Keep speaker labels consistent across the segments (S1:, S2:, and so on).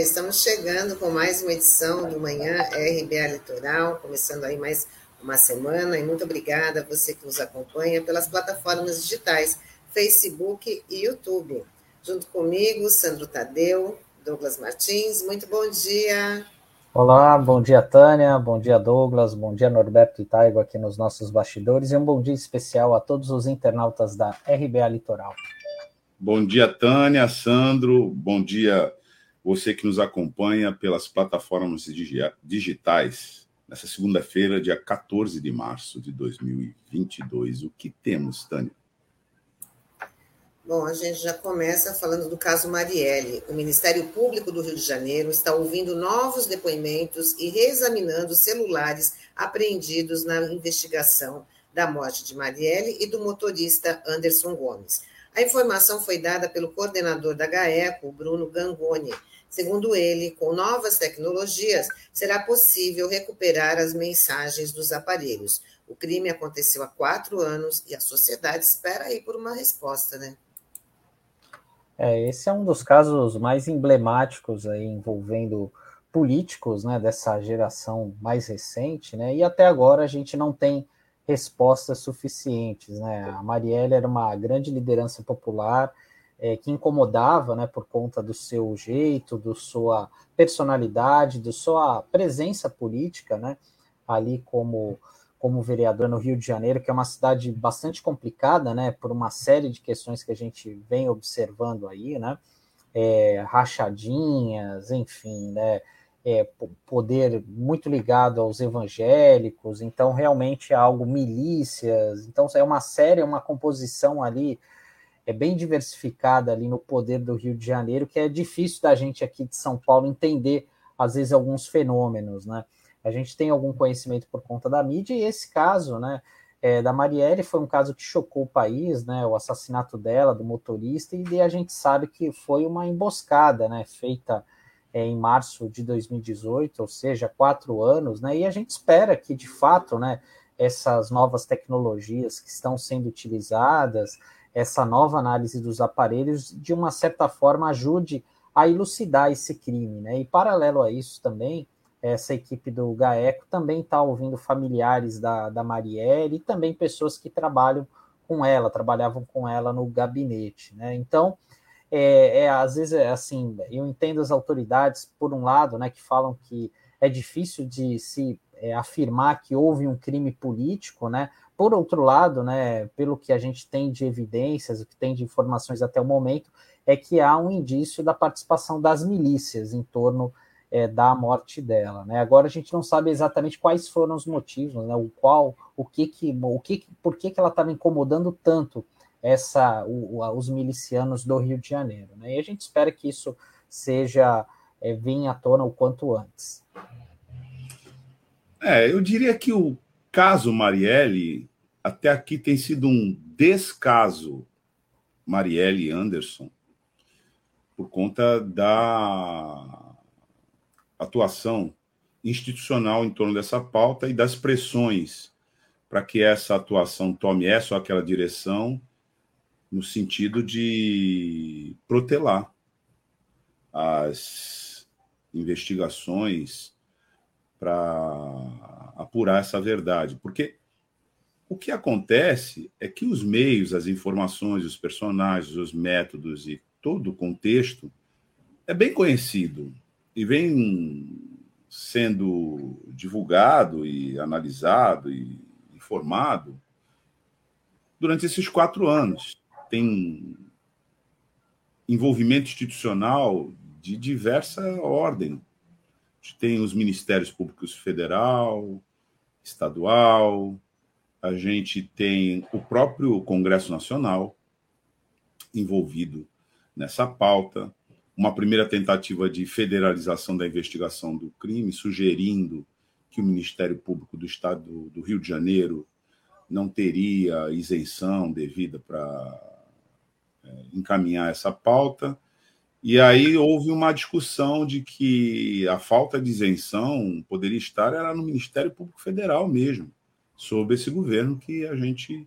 S1: Estamos chegando com mais uma edição do Manhã RBA Litoral, começando aí mais uma semana. E muito obrigada a você que nos acompanha pelas plataformas digitais, Facebook e YouTube. Junto comigo, Sandro Tadeu, Douglas Martins. Muito bom dia.
S2: Olá, bom dia, Tânia, bom dia, Douglas, bom dia, Norberto Itaigo aqui nos nossos bastidores e um bom dia especial a todos os internautas da RBA Litoral.
S3: Bom dia, Tânia, Sandro, bom dia você que nos acompanha pelas plataformas digitais nessa segunda-feira, dia 14 de março de 2022. O que temos, Tânia?
S1: Bom, a gente já começa falando do caso Marielle. O Ministério Público do Rio de Janeiro está ouvindo novos depoimentos e reexaminando celulares apreendidos na investigação da morte de Marielle e do motorista Anderson Gomes. A informação foi dada pelo coordenador da GAECO, Bruno Gangoni. Segundo ele, com novas tecnologias, será possível recuperar as mensagens dos aparelhos. O crime aconteceu há quatro anos e a sociedade espera aí por uma resposta, né?
S2: É, esse é um dos casos mais emblemáticos aí envolvendo políticos, né, dessa geração mais recente, né? E até agora a gente não tem respostas suficientes, né? A Marielle era uma grande liderança popular é, que incomodava, né, por conta do seu jeito, da sua personalidade, da sua presença política, né? Ali como como vereador no Rio de Janeiro, que é uma cidade bastante complicada, né, por uma série de questões que a gente vem observando aí, né, é, rachadinhas, enfim, né, é, poder muito ligado aos evangélicos, então realmente é algo milícias, então é uma série, uma composição ali é bem diversificada ali no poder do Rio de Janeiro, que é difícil da gente aqui de São Paulo entender às vezes alguns fenômenos, né? A gente tem algum conhecimento por conta da mídia, e esse caso, né, é, da Marielle foi um caso que chocou o país, né, o assassinato dela, do motorista, e a gente sabe que foi uma emboscada, né, feita é, em março de 2018, ou seja, quatro anos, né, e a gente espera que, de fato, né, essas novas tecnologias que estão sendo utilizadas, essa nova análise dos aparelhos, de uma certa forma, ajude a elucidar esse crime, né, e paralelo a isso também, essa equipe do GAECO também está ouvindo familiares da, da Marielle e também pessoas que trabalham com ela, trabalhavam com ela no gabinete. Né? Então, é, é, às vezes, é assim, eu entendo as autoridades, por um lado, né, que falam que é difícil de se é, afirmar que houve um crime político, né? Por outro lado, né, pelo que a gente tem de evidências, o que tem de informações até o momento, é que há um indício da participação das milícias em torno é, da morte dela. Né? Agora a gente não sabe exatamente quais foram os motivos, né? o qual, o que que, o que, por que, que ela estava incomodando tanto essa, o, os milicianos do Rio de Janeiro. Né? E a gente espera que isso seja é, venha à tona o quanto antes.
S3: É, eu diria que o caso Marielle até aqui tem sido um descaso Marielle Anderson por conta da atuação institucional em torno dessa pauta e das pressões para que essa atuação tome essa ou aquela direção, no sentido de protelar as investigações para apurar essa verdade. Porque o que acontece é que os meios, as informações, os personagens, os métodos e todo o contexto é bem conhecido e vem sendo divulgado e analisado e informado durante esses quatro anos. Tem envolvimento institucional de diversa ordem. Tem os ministérios públicos federal, estadual, a gente tem o próprio Congresso Nacional envolvido nessa pauta, uma primeira tentativa de federalização da investigação do crime, sugerindo que o Ministério Público do Estado do Rio de Janeiro não teria isenção devida para é, encaminhar essa pauta. E aí houve uma discussão de que a falta de isenção poderia estar era no Ministério Público Federal mesmo, sob esse governo que a gente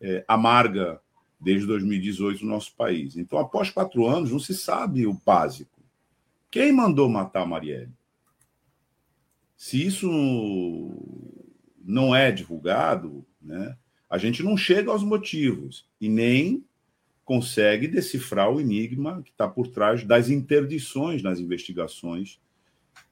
S3: é, amarga desde 2018 no nosso país. Então, após quatro anos, não se sabe o básico. Quem mandou matar a Marielle? Se isso não é divulgado, né, a gente não chega aos motivos e nem consegue decifrar o enigma que está por trás das interdições nas investigações,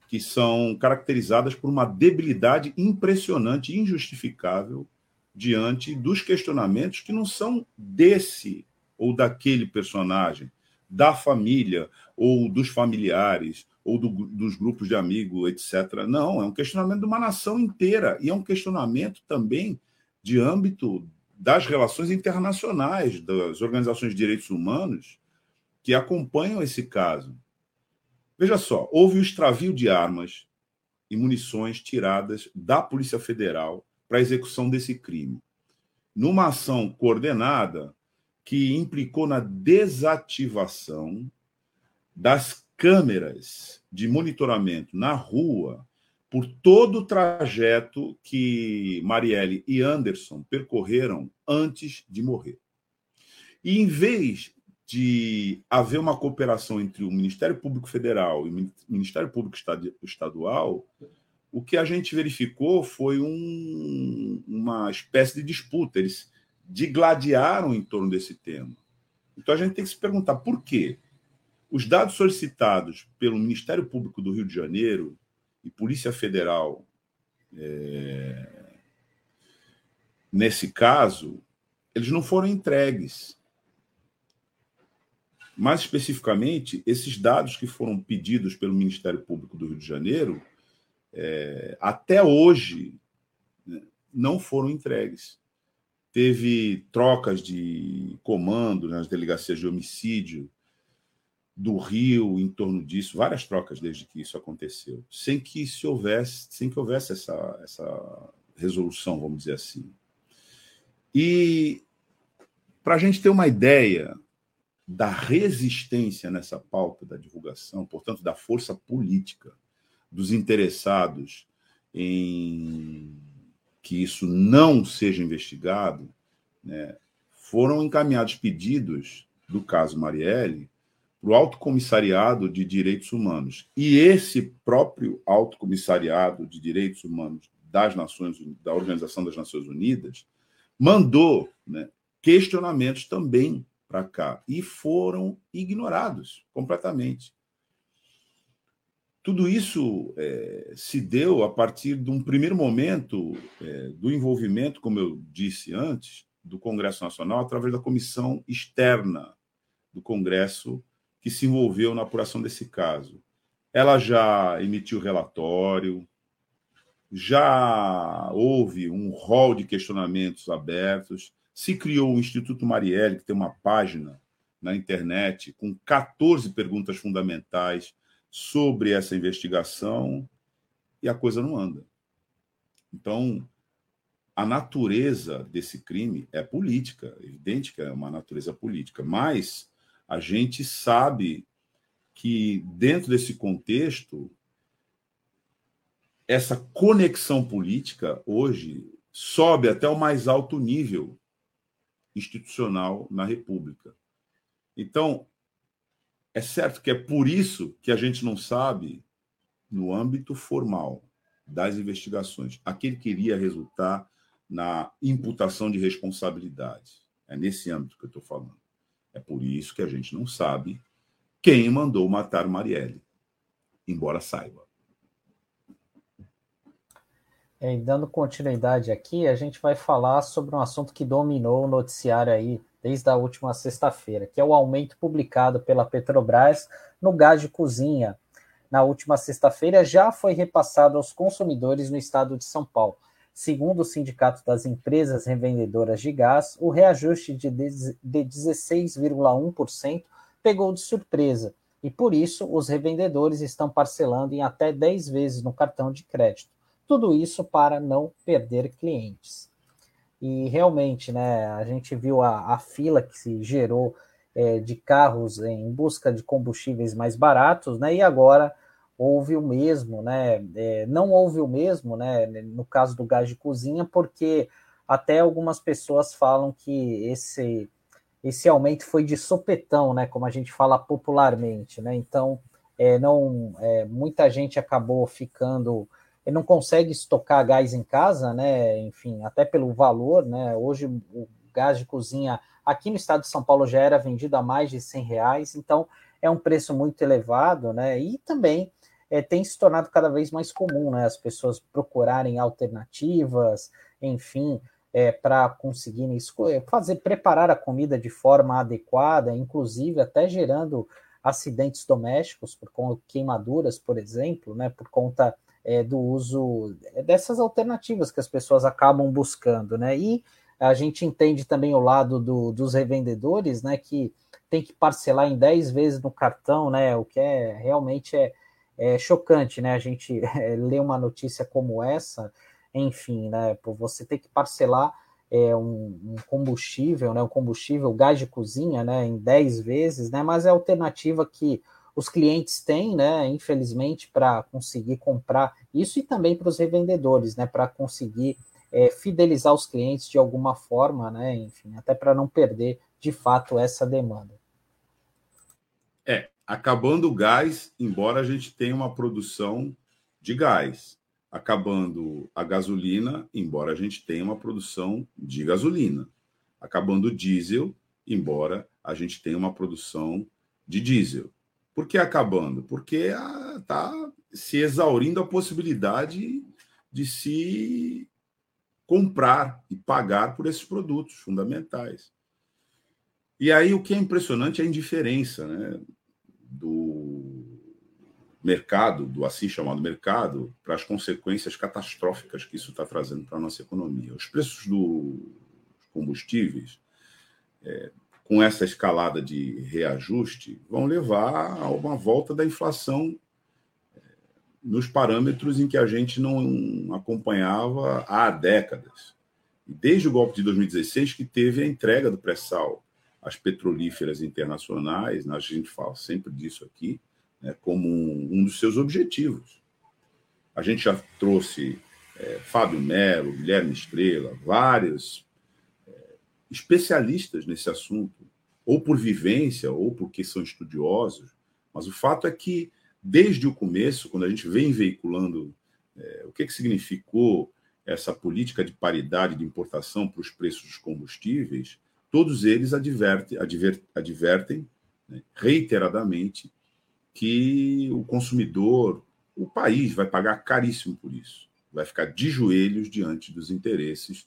S3: que são caracterizadas por uma debilidade impressionante, injustificável, diante dos questionamentos que não são desse ou daquele personagem, da família ou dos familiares ou do, dos grupos de amigos, etc. Não, é um questionamento de uma nação inteira e é um questionamento também de âmbito das relações internacionais, das organizações de direitos humanos que acompanham esse caso. Veja só, houve o extravio de armas e munições tiradas da Polícia Federal para a execução desse crime, numa ação coordenada que implicou na desativação das câmeras de monitoramento na rua por todo o trajeto que Marielle e Anderson percorreram antes de morrer. E em vez de haver uma cooperação entre o Ministério Público Federal e o Ministério Público Estadual, o que a gente verificou foi um, uma espécie de disputa. Eles digladiaram em torno desse tema. Então a gente tem que se perguntar por quê. Os dados solicitados pelo Ministério Público do Rio de Janeiro e Polícia Federal, é, nesse caso, eles não foram entregues. Mais especificamente, esses dados que foram pedidos pelo Ministério Público do Rio de Janeiro, é, até hoje, né, não foram entregues. Teve trocas de comando nas delegacias de homicídio, do Rio em torno disso, várias trocas desde que isso aconteceu, sem que se houvesse, sem que houvesse essa, essa resolução, vamos dizer assim. E para a gente ter uma ideia da resistência nessa pauta da divulgação, portanto, da força política dos interessados em que isso não seja investigado, né, foram encaminhados pedidos do caso Marielle para o Alto Comissariado de Direitos Humanos. E esse próprio Alto Comissariado de Direitos Humanos das Nações da Organização das Nações Unidas mandou né, questionamentos também para cá e foram ignorados completamente. Tudo isso é, se deu a partir de um primeiro momento é, do envolvimento, como eu disse antes, do Congresso Nacional através da comissão externa do Congresso que se envolveu na apuração desse caso. Ela já emitiu relatório, já houve um rol de questionamentos abertos, se criou o Instituto Marielle, que tem uma página na internet com 14 perguntas fundamentais sobre essa investigação e a coisa não anda. Então, a natureza desse crime é política, evidente que é uma natureza política, mas a gente sabe que, dentro desse contexto, essa conexão política hoje sobe até o mais alto nível institucional na República. Então, é certo que é por isso que a gente não sabe, no âmbito formal das investigações, aquele que iria resultar na imputação de responsabilidade. É nesse âmbito que eu estou falando. É por isso que a gente não sabe quem mandou matar Marielle, embora saiba.
S2: É, e dando continuidade aqui, a gente vai falar sobre um assunto que dominou o noticiário aí desde a última sexta-feira, que é o aumento publicado pela Petrobras no gás de cozinha. Na última sexta-feira já foi repassado aos consumidores no estado de São Paulo. Segundo o Sindicato das Empresas Revendedoras de Gás, o reajuste de 16,1% pegou de surpresa e, por isso, os revendedores estão parcelando em até 10 vezes no cartão de crédito. Tudo isso para não perder clientes. E realmente, né, a gente viu a, a fila que se gerou é, de carros em busca de combustíveis mais baratos, né, e agora houve o mesmo, né? É, não houve o mesmo, né? No caso do gás de cozinha, porque até algumas pessoas falam que esse esse aumento foi de sopetão, né? Como a gente fala popularmente, né? Então é, não, é, muita gente acabou ficando, não consegue estocar gás em casa, né? Enfim, até pelo valor, né? Hoje o gás de cozinha aqui no estado de São Paulo já era vendido a mais de 100 reais, então é um preço muito elevado, né? E também é, tem se tornado cada vez mais comum, né? As pessoas procurarem alternativas, enfim, é, para conseguirem fazer preparar a comida de forma adequada, inclusive até gerando acidentes domésticos por queimaduras, por exemplo, né? Por conta é, do uso dessas alternativas que as pessoas acabam buscando, né? E a gente entende também o lado do, dos revendedores, né? Que tem que parcelar em 10 vezes no cartão, né? O que é realmente é, é chocante, né? A gente é, lê uma notícia como essa, enfim, né? Por você ter que parcelar é, um, um, combustível, né? Um combustível, gás de cozinha, né? Em 10 vezes, né? Mas é a alternativa que os clientes têm, né? Infelizmente, para conseguir comprar isso e também para os revendedores, né? Para conseguir é, fidelizar os clientes de alguma forma, né? Enfim, até para não perder de fato essa demanda.
S3: É, acabando o gás, embora a gente tenha uma produção de gás. Acabando a gasolina, embora a gente tenha uma produção de gasolina. Acabando o diesel, embora a gente tenha uma produção de diesel. Por que acabando? Porque está ah, se exaurindo a possibilidade de se comprar e pagar por esses produtos fundamentais. E aí o que é impressionante é a indiferença né, do mercado, do assim chamado mercado, para as consequências catastróficas que isso está trazendo para a nossa economia. Os preços dos combustíveis, é, com essa escalada de reajuste, vão levar a uma volta da inflação é, nos parâmetros em que a gente não acompanhava há décadas. Desde o golpe de 2016, que teve a entrega do pré-sal as petrolíferas internacionais, a gente fala sempre disso aqui, né, como um, dos seus objetivos. A gente já trouxe é, Fábio Melo, Guilherme Estrela, vários especialistas nesse assunto, ou por vivência, ou porque são estudiosos, mas o fato é que, desde o começo, quando a gente vem veiculando é, o que, que significou essa política de paridade de importação para os preços dos combustíveis, todos eles adverte, adver, advertem né, reiteradamente que o consumidor, o país, vai pagar caríssimo por isso. Vai ficar de joelhos diante dos interesses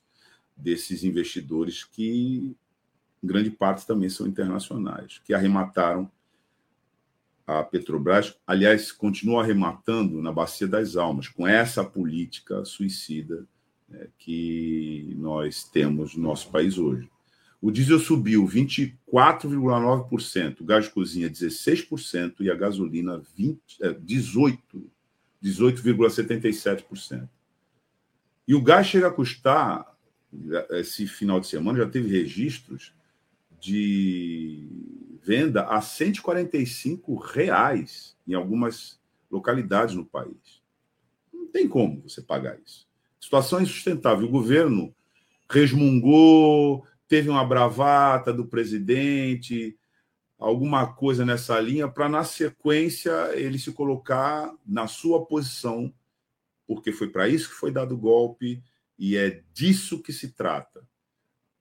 S3: desses investidores que, grande parte, também são internacionais, que arremataram a Petrobras, aliás, continua arrematando na Bacia das Almas, com essa política suicida né, que nós temos no nosso país hoje. O diesel subiu 24,9%, o gás de cozinha 16% e a gasolina 20, é, 18, 18,77%. E o gás chega a custar, esse final de semana já teve registros de venda a 145 reais em algumas localidades no país. Não tem como você pagar isso. Situação insustentável. O governo resmungou, teve uma bravata do presidente, alguma coisa nessa linha, para na sequência ele se colocar na sua posição, porque foi para isso que foi dado o golpe e é disso que se trata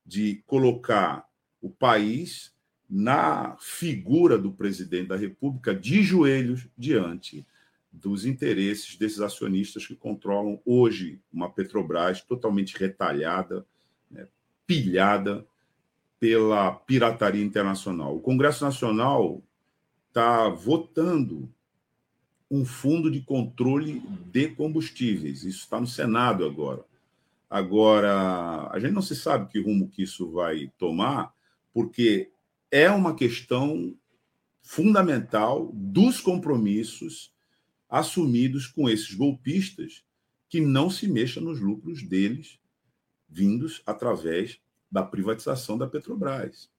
S3: de colocar o país na figura do presidente da República de joelhos diante dos interesses desses acionistas que controlam hoje uma Petrobras totalmente retalhada, né, pilhada pela pirataria internacional. O Congresso Nacional está votando um fundo de controle de combustíveis. Isso está no Senado agora. Agora, a gente não se sabe que rumo que isso vai tomar, porque é uma questão fundamental dos compromissos assumidos com esses golpistas que não se mexa nos lucros deles vindos através da privatização da Petrobras.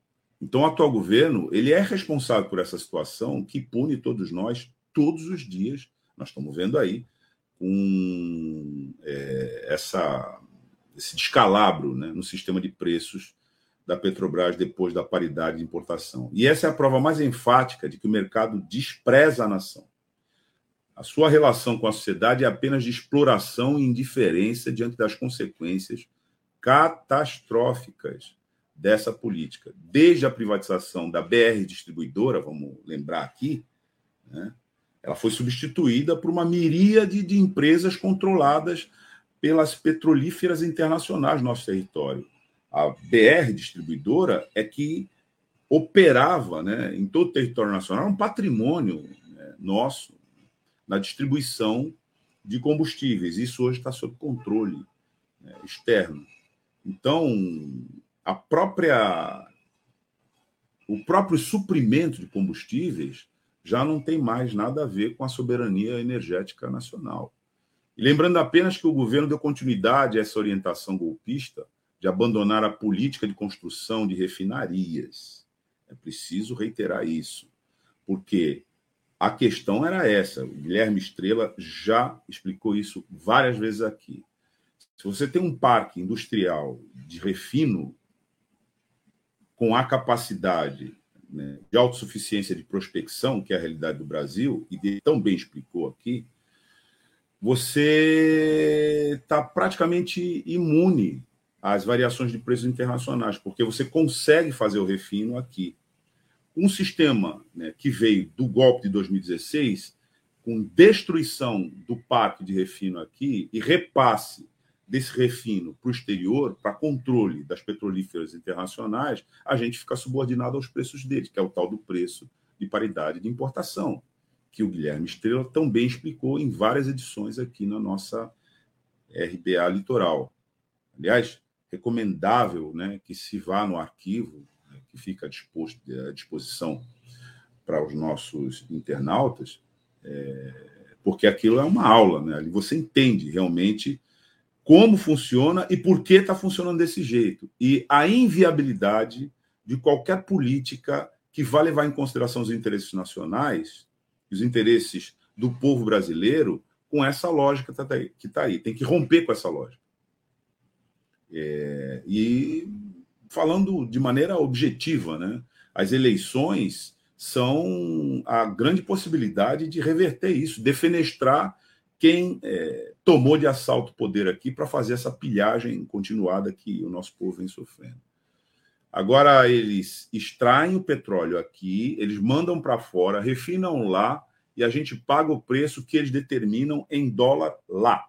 S3: Então, o atual governo ele é responsável por essa situação que pune todos nós todos os dias. Nós estamos vendo aí com é, essa, esse descalabro né, no sistema de preços da Petrobras depois da paridade de importação. E essa é a prova mais enfática de que o mercado despreza a nação. A sua relação com a sociedade é apenas de exploração e indiferença diante das consequências catastróficas dessa política. Desde a privatização da BR Distribuidora, vamos lembrar aqui, né, ela foi substituída por uma miríade de empresas controladas pelas petrolíferas internacionais no nosso território. A BR Distribuidora é que operava né, em todo o território nacional um patrimônio né, nosso na distribuição de combustíveis. Isso hoje está sob controle né, externo. Então, a própria o próprio suprimento de combustíveis já não tem mais nada a ver com a soberania energética nacional. E lembrando apenas que o governo deu continuidade a essa orientação golpista de abandonar a política de construção de refinarias. É preciso reiterar isso, porque a questão era essa. O Guilherme Estrela já explicou isso várias vezes aqui. Se você tem um parque industrial de refino com a capacidade né, de autossuficiência de prospecção, que é a realidade do Brasil, e ele tão bem explicou aqui, você está praticamente imune às variações de preços internacionais, porque você consegue fazer o refino aqui. Um sistema né, que veio do golpe de 2016, com destruição do parque de refino aqui e repasse desse refino para o exterior, para controle das petrolíferas internacionais, a gente fica subordinado aos preços deles, que é o tal do preço de paridade de importação, que o Guilherme Estrela também explicou em várias edições aqui na nossa RBA Litoral. Aliás, recomendável né, que se vá no arquivo, né, que fica à disposição para os nossos internautas, é, porque aquilo é uma aula, né? ali você entende realmente como funciona e por que está funcionando desse jeito. E a inviabilidade de qualquer política que vá levar em consideração os interesses nacionais, os interesses do povo brasileiro, com essa lógica que está aí. Tem que romper com essa lógica. É, e falando de maneira objetiva, né, as eleições são a grande possibilidade de reverter isso, defenestrar quem é, tomou de assalto o poder aqui para fazer essa pilhagem continuada que o nosso povo vem sofrendo. Agora eles extraem o petróleo aqui, eles mandam para fora, refinam lá e a gente paga o preço que eles determinam em dólar lá.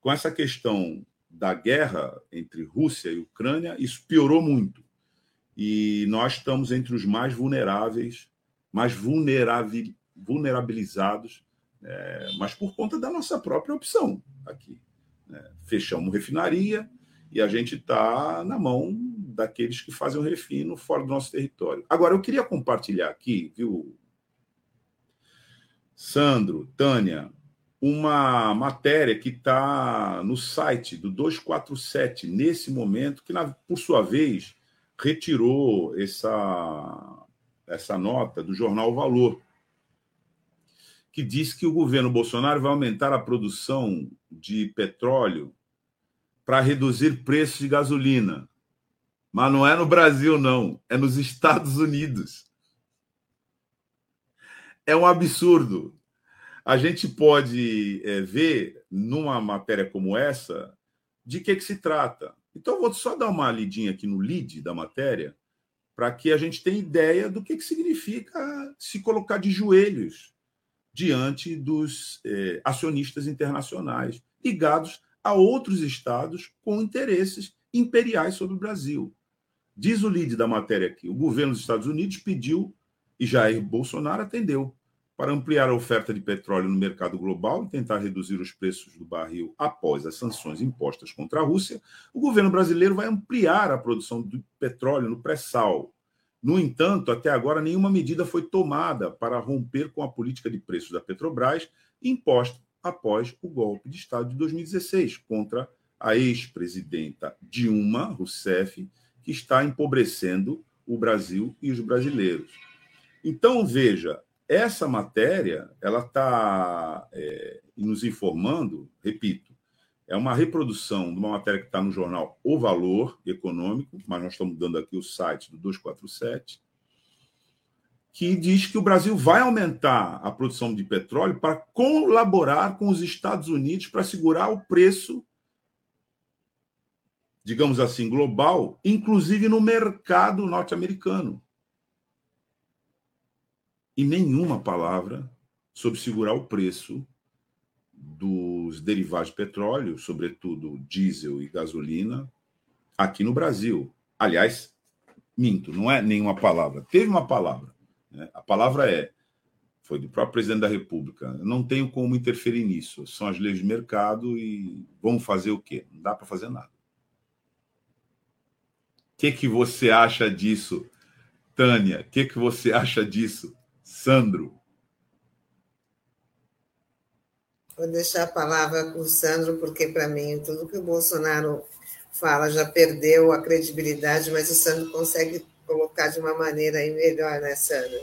S3: Com essa questão da guerra entre Rússia e Ucrânia, isso piorou muito. E nós estamos entre os mais vulneráveis, mais vulnerabilizados é, mas por conta da nossa própria opção aqui. Né? Fechamos refinaria e a gente está na mão daqueles que fazem o refino fora do nosso território. Agora, eu queria compartilhar aqui, viu, Sandro, Tânia, uma matéria que está no site do 247, nesse momento, que, por sua vez, retirou essa, essa nota do jornal Valor que diz que o governo Bolsonaro vai aumentar a produção de petróleo para reduzir preços de gasolina. Mas não é no Brasil, não, é nos Estados Unidos. É um absurdo. A gente pode é, ver numa matéria como essa de que, que se trata. Então, vou só dar uma lidinha aqui no lead da matéria para que a gente tenha ideia do que, que significa se colocar de joelhos diante dos eh, acionistas internacionais ligados a outros estados com interesses imperiais sobre o Brasil. Diz o lead da matéria aqui: o governo dos Estados Unidos pediu e Jair Bolsonaro atendeu para ampliar a oferta de petróleo no mercado global e tentar reduzir os preços do barril após as sanções impostas contra a Rússia. O governo brasileiro vai ampliar a produção de petróleo no pré-sal no entanto, até agora, nenhuma medida foi tomada para romper com a política de preços da Petrobras imposta após o golpe de Estado de 2016 contra a ex-presidenta Dilma Rousseff, que está empobrecendo o Brasil e os brasileiros. Então, veja, essa matéria ela está é, nos informando, repito, é uma reprodução de uma matéria que está no jornal O Valor Econômico, mas nós estamos dando aqui o site do 247. que diz que o Brasil vai aumentar a produção de petróleo para colaborar com os Estados Unidos para segurar o preço, digamos assim, global, inclusive no mercado norte-americano. E nenhuma palavra sobre segurar o preço dos derivados de petróleo, sobretudo diesel e gasolina, aqui no Brasil. Aliás, minto, não é nenhuma palavra. Teve uma palavra. Né? A palavra é, foi do próprio presidente da República. Não tenho como interferir nisso. São as leis de mercado e vamos fazer o quê? Não dá para fazer nada. O que, que você acha disso, Tânia? O que, que você acha disso, Sandro?
S1: Vou deixar a palavra com o Sandro, porque, para mim, tudo que o Bolsonaro fala já perdeu a credibilidade, mas o Sandro consegue colocar de uma maneira aí melhor, né, Sandro?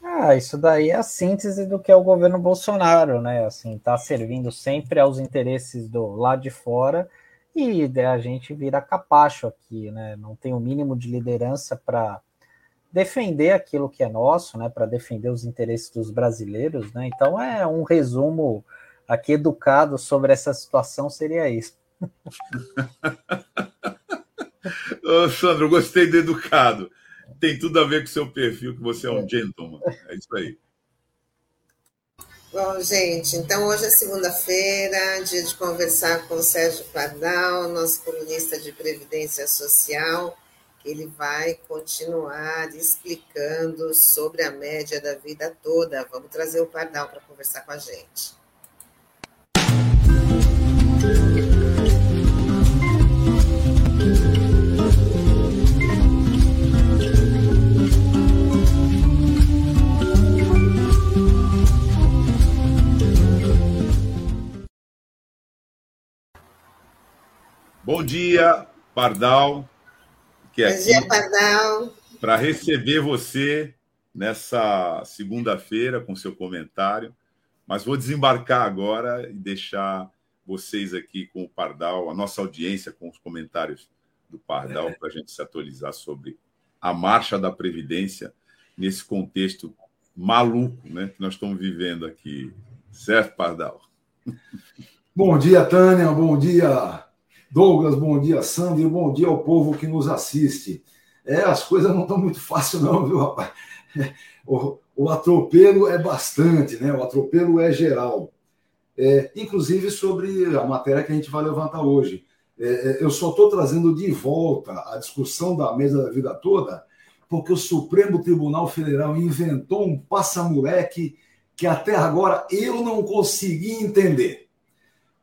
S2: Ah, isso daí é a síntese do que é o governo Bolsonaro, né? Assim, tá servindo sempre aos interesses do lado de fora e a gente vira capacho aqui, né? Não tem o mínimo de liderança para defender aquilo que é nosso, né? Para defender os interesses dos brasileiros, né? Então é um resumo aqui educado sobre essa situação seria isso.
S3: Ô, Sandro, gostei do educado. Tem tudo a ver com o seu perfil, que você é um gentleman. É isso aí.
S1: Bom, gente, então hoje é segunda-feira, dia de conversar com o Sérgio Pardal, nosso colunista de Previdência Social, que ele vai continuar explicando sobre a média da vida toda. Vamos trazer o Pardal para conversar com a gente.
S3: Bom dia, Pardal.
S1: Que é Bom dia, Pardal.
S3: Para receber você nessa segunda-feira com seu comentário. Mas vou desembarcar agora e deixar vocês aqui com o Pardal, a nossa audiência com os comentários do Pardal, é. para a gente se atualizar sobre a marcha da Previdência nesse contexto maluco né, que nós estamos vivendo aqui. Certo, Pardal?
S4: Bom dia, Tânia. Bom dia, Douglas, bom dia, Sandro, bom dia ao povo que nos assiste. É, as coisas não estão muito fáceis, não, viu, rapaz? O, o atropelo é bastante, né? O atropelo é geral. É, inclusive sobre a matéria que a gente vai levantar hoje. É, é eu só estou trazendo de volta a discussão da mesa da vida toda, porque o Supremo Tribunal Federal inventou um passa-moleque que até agora eu não consegui entender.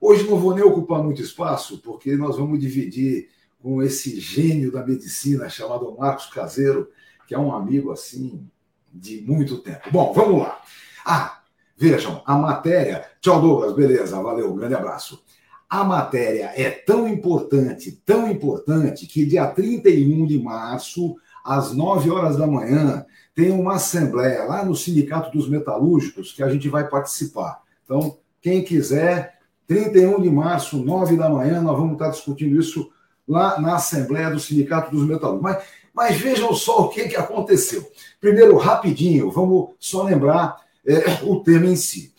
S4: Hoje não vou nem ocupar muito espaço, porque nós vamos dividir com esse gênio da medicina chamado Marcos Caseiro, que é um amigo assim de muito tempo. Bom, vamos lá. Ah, vejam, a matéria. Tchau, Douglas, beleza, valeu, um grande abraço. A matéria é tão importante, tão importante, que dia 31 de março, às 9 horas da manhã, tem uma assembleia lá no Sindicato dos Metalúrgicos que a gente vai participar. Então, quem quiser, 31 de março, 9 da manhã, nós vamos estar discutindo isso lá na Assembleia do Sindicato dos Metalúrgicos. Mas, mas vejam só o que, que aconteceu. Primeiro, rapidinho, vamos só lembrar é, o tema em si.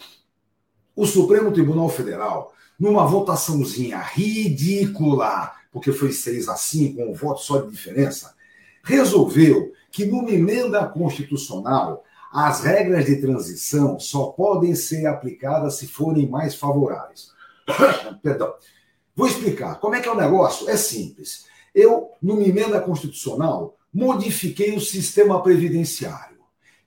S4: O Supremo Tribunal Federal, numa votaçãozinha ridícula, porque foi 6 a 5, um voto só de diferença, resolveu que numa emenda constitucional as regras de transição só podem ser aplicadas se forem mais favoráveis. Perdão. Vou explicar. Como é que é o negócio? É simples. Eu, numa emenda constitucional, modifiquei o sistema previdenciário.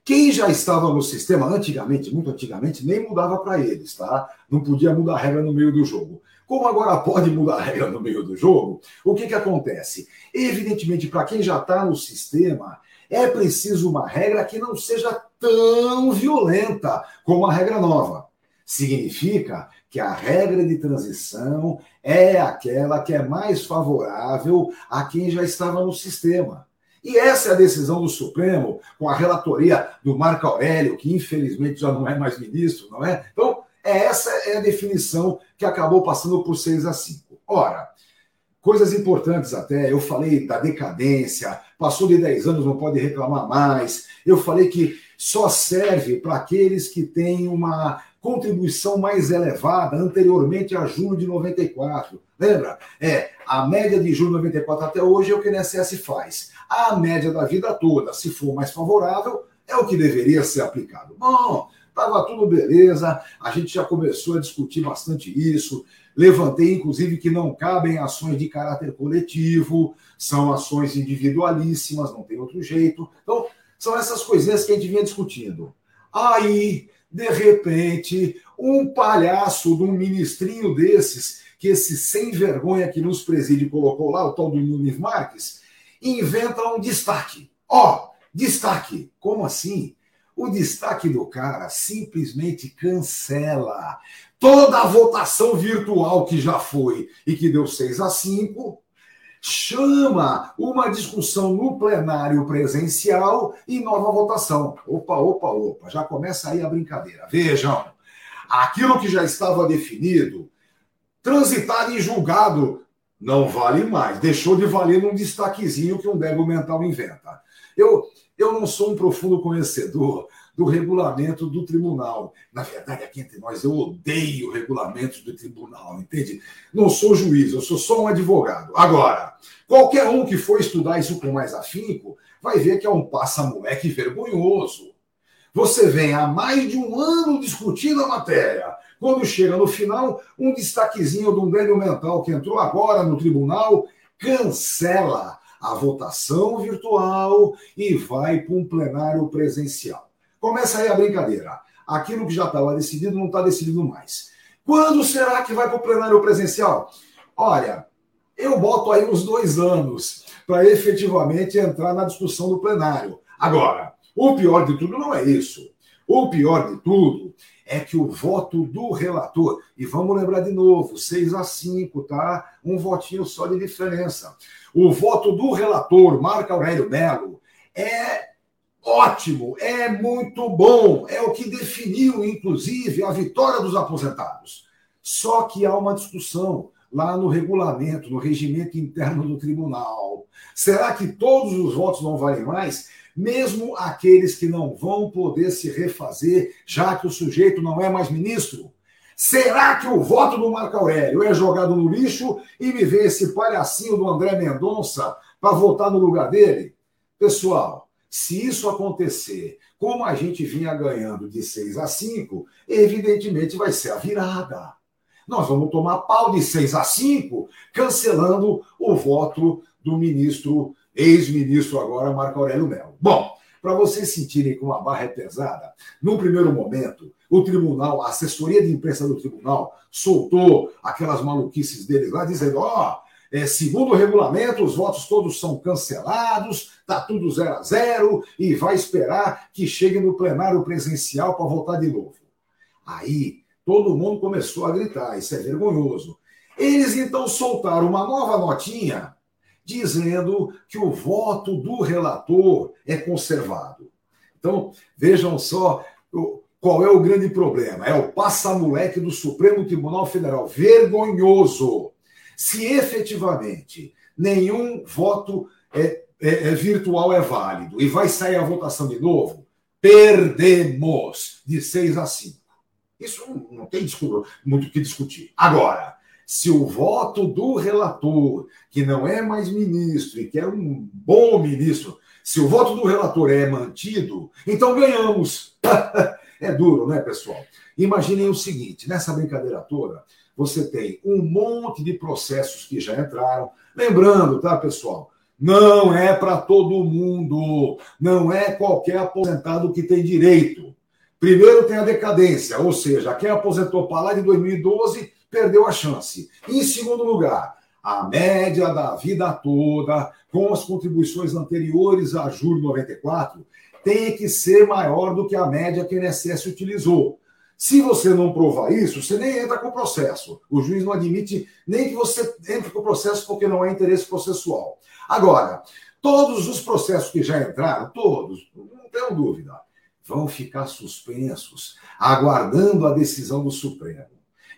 S4: Quem já estava no sistema antigamente, muito antigamente, nem mudava para eles, tá? Não podia mudar a regra no meio do jogo. Como agora pode mudar a regra no meio do jogo, o que, que acontece? Evidentemente, para quem já está no sistema, é preciso uma regra que não seja tão violenta como a regra nova. Significa que a regra de transição é aquela que é mais favorável a quem já estava no sistema. E essa é a decisão do Supremo, com a relatoria do Marco Aurélio, que infelizmente já não é mais ministro, não é? Então, essa é a definição que acabou passando por 6 a 5. Ora, coisas importantes até. Eu falei da decadência, passou de 10 anos, não pode reclamar mais. Eu falei que só serve para aqueles que têm uma contribuição mais elevada anteriormente a julho de 94. Lembra? É, a média de julho de 94 até hoje é o que o INSS faz. A média da vida toda, se for mais favorável, é o que deveria ser aplicado. Bom, estava tudo beleza, a gente já começou a discutir bastante isso. Levantei, inclusive, que não cabem ações de caráter coletivo, são ações individualíssimas, não tem outro jeito. Então, são essas coisinhas que a gente vinha discutindo. Aí, de repente, um palhaço de um ministrinho desses, que esse sem vergonha que nos preside colocou lá, o tal do Nunes Marques, inventa um destaque. Ó, oh, destaque. Como assim? O destaque do cara simplesmente cancela toda a votação virtual que já foi e que deu 6 a 5 chama uma discussão no plenário presencial e nova votação. Opa, opa, opa, já começa aí a brincadeira. Vejam, aquilo que já estava definido, transitado e julgado, não vale mais. Deixou de valer num destaquezinho que um débil mental inventa. Eu, eu não sou um profundo conhecedor do regulamento do tribunal. Na verdade, aqui entre nós, eu odeio regulamentos do tribunal, entende? Não sou juiz, eu sou só um advogado. Agora, qualquer um que for estudar isso com mais afinco vai ver que é um passa-moleque vergonhoso. Você vem há mais de um ano discutindo a matéria. Quando chega no final, um destaquezinho de um velho mental que entrou agora no tribunal cancela a votação virtual e vai para um plenário presencial. Começa aí a brincadeira. Aquilo que já estava decidido não está decidido mais. Quando será que vai para o plenário presencial? Olha, eu boto aí uns dois anos para efetivamente entrar na discussão do plenário. Agora, o pior de tudo não é isso. O pior de tudo é que o voto do relator, e vamos lembrar de novo, 6 a 5, tá? Um votinho só de diferença. O voto do relator, Marco Aurélio Melo, é ótimo, é muito bom, é o que definiu, inclusive, a vitória dos aposentados. Só que há uma discussão lá no regulamento, no regimento interno do tribunal. Será que todos os votos não valem mais? Mesmo aqueles que não vão poder se refazer, já que o sujeito não é mais ministro? Será que o voto do Marco Aurélio é jogado no lixo e me vê esse palhacinho do André Mendonça para votar no lugar dele? Pessoal, se isso acontecer, como a gente vinha ganhando de 6 a 5, evidentemente vai ser a virada. Nós vamos tomar pau de 6 a 5, cancelando o voto do ministro, ex-ministro agora, Marco Aurélio Melo. Bom, para vocês sentirem que uma barra é pesada, no primeiro momento, o tribunal, a assessoria de imprensa do tribunal, soltou aquelas maluquices deles lá, dizendo: ó, oh, é, segundo o regulamento, os votos todos são cancelados, está tudo zero a zero e vai esperar que chegue no plenário presencial para votar de novo. Aí todo mundo começou a gritar: isso é vergonhoso. Eles então soltaram uma nova notinha dizendo que o voto do relator é conservado. Então, vejam só qual é o grande problema. É o passa-moleque do Supremo Tribunal Federal. Vergonhoso se efetivamente nenhum voto é, é, é, virtual é válido e vai sair a votação de novo, perdemos de 6 a 5. Isso não tem muito o que discutir. Agora, se o voto do relator, que não é mais ministro e que é um bom ministro, se o voto do relator é mantido, então ganhamos. é duro, né, pessoal? Imaginem o seguinte: nessa brincadeira toda, você tem um monte de processos que já entraram. Lembrando, tá, pessoal? Não é para todo mundo, não é qualquer aposentado que tem direito. Primeiro tem a decadência, ou seja, quem aposentou para lá de 2012 perdeu a chance. Em segundo lugar, a média da vida toda, com as contribuições anteriores a julho de 94, tem que ser maior do que a média que o INSS utilizou. Se você não provar isso, você nem entra com o processo. O juiz não admite nem que você entre com o processo porque não é interesse processual. Agora, todos os processos que já entraram, todos, não tenho dúvida, vão ficar suspensos, aguardando a decisão do Supremo.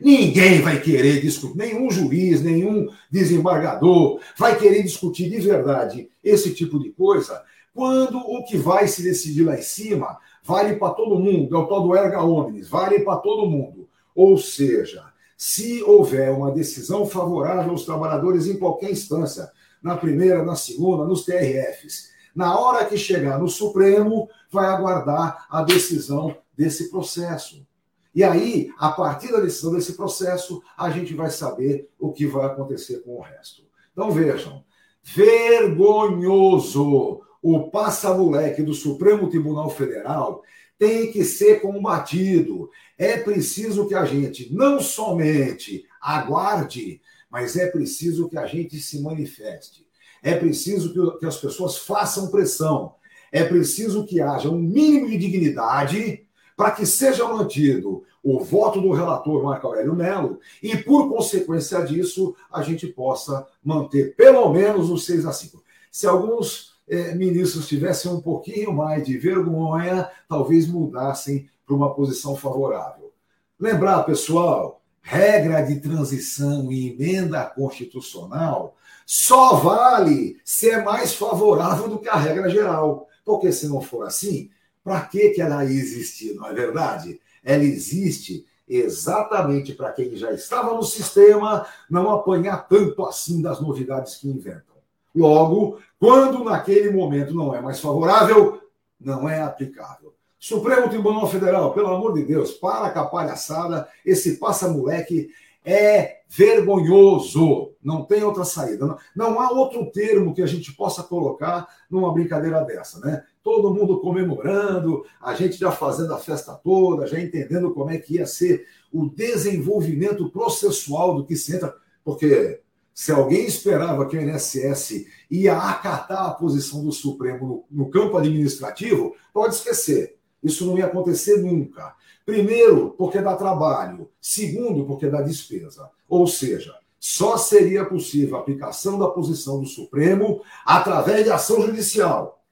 S4: Ninguém vai querer discutir, nenhum juiz, nenhum desembargador vai querer discutir de verdade esse tipo de coisa quando o que vai se decidir lá em cima vale para todo mundo, é o tal do erga omnes, vale para todo mundo. Ou seja, se houver uma decisão favorável aos trabalhadores em qualquer instância, na primeira, na segunda, nos TRFs, na hora que chegar no Supremo, vai aguardar a decisão desse processo. E aí, a partir da decisão desse processo, a gente vai saber o que vai acontecer com o resto. Então vejam, vergonhoso o passa-moleque do Supremo Tribunal Federal tem que ser combatido. É preciso que a gente não somente aguarde, mas é preciso que a gente se manifeste. É preciso que, as pessoas façam pressão. É preciso que haja um mínimo de dignidade para que seja mantido o voto do relator Marco Aurélio Melo e, por consequência disso, a gente possa manter pelo menos os 6 a 5. Se alguns eh, ministros tivessem um pouquinho mais de vergonha, talvez mudassem para uma posição favorável. Lembrar, pessoal, regra de transição e emenda constitucional só vale se é mais favorável do que a regra geral. Porque se não for assim, para que, que ela existe, não é verdade? Ela existe exatamente para quem já estava no sistema não apanhar tanto assim das novidades que inventam. Logo, quando naquele momento não é mais favorável, não é aplicável. Supremo Tribunal Federal, pelo amor de Deus, para com a palhaçada, esse passa-moleque é vergonhoso. Não tem outra saída. Não, não, há outro termo que a gente possa colocar numa brincadeira dessa, né? Todo mundo comemorando, a gente já fazendo a festa toda, já entendendo como é que ia ser o desenvolvimento processual do que se entra. Porque se alguém esperava que o INSS ia acatar a posição do Supremo no, no campo administrativo, pode esquecer. Isso não ia acontecer nunca. Primeiro, porque dá trabalho. Segundo, porque dá despesa. Ou seja, só seria possível a aplicação da posição do Supremo através de ação judicial.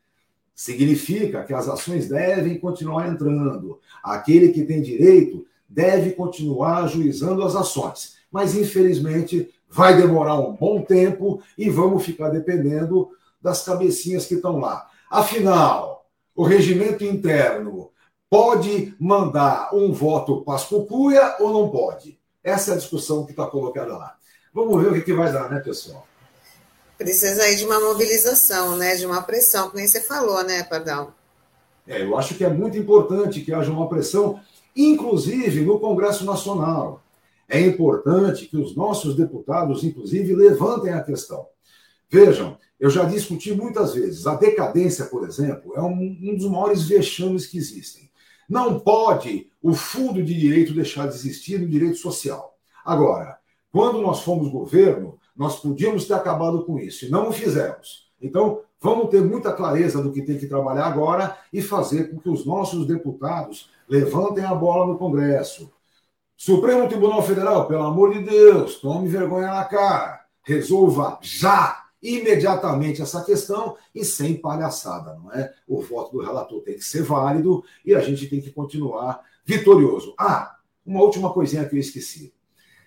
S4: Significa que as ações devem continuar entrando. Aquele que tem direito deve continuar ajuizando as ações. Mas, infelizmente, vai demorar um bom tempo e vamos ficar dependendo das cabecinhas que estão lá. Afinal, o regimento interno pode mandar um voto pascucuia ou não pode? Essa é a discussão que está colocada lá. Vamos ver o que, que vai dar, né, pessoal?
S1: Precisa aí de uma mobilização, né? De uma pressão, que nem você falou, né, Pardal?
S4: É, eu acho que é muito importante que haja uma pressão, inclusive no Congresso Nacional. É importante que os nossos deputados, inclusive, levantem a questão. Vejam, eu já discuti muitas vezes, a decadência, por exemplo, é um, um dos maiores vexames que existem. Não pode o fundo de direito deixar de existir no direito social. Agora, quando nós fomos governo, nós podíamos ter acabado com isso e não o fizemos. Então, vamos ter muita clareza do que tem que trabalhar agora e fazer com que os nossos deputados levantem a bola no Congresso. Supremo Tribunal Federal, pelo amor de Deus, tome vergonha na cara. Resolva já imediatamente essa questão e sem palhaçada, não é? O voto do relator tem que ser válido e a gente tem que continuar vitorioso. Ah, uma última coisinha que eu esqueci.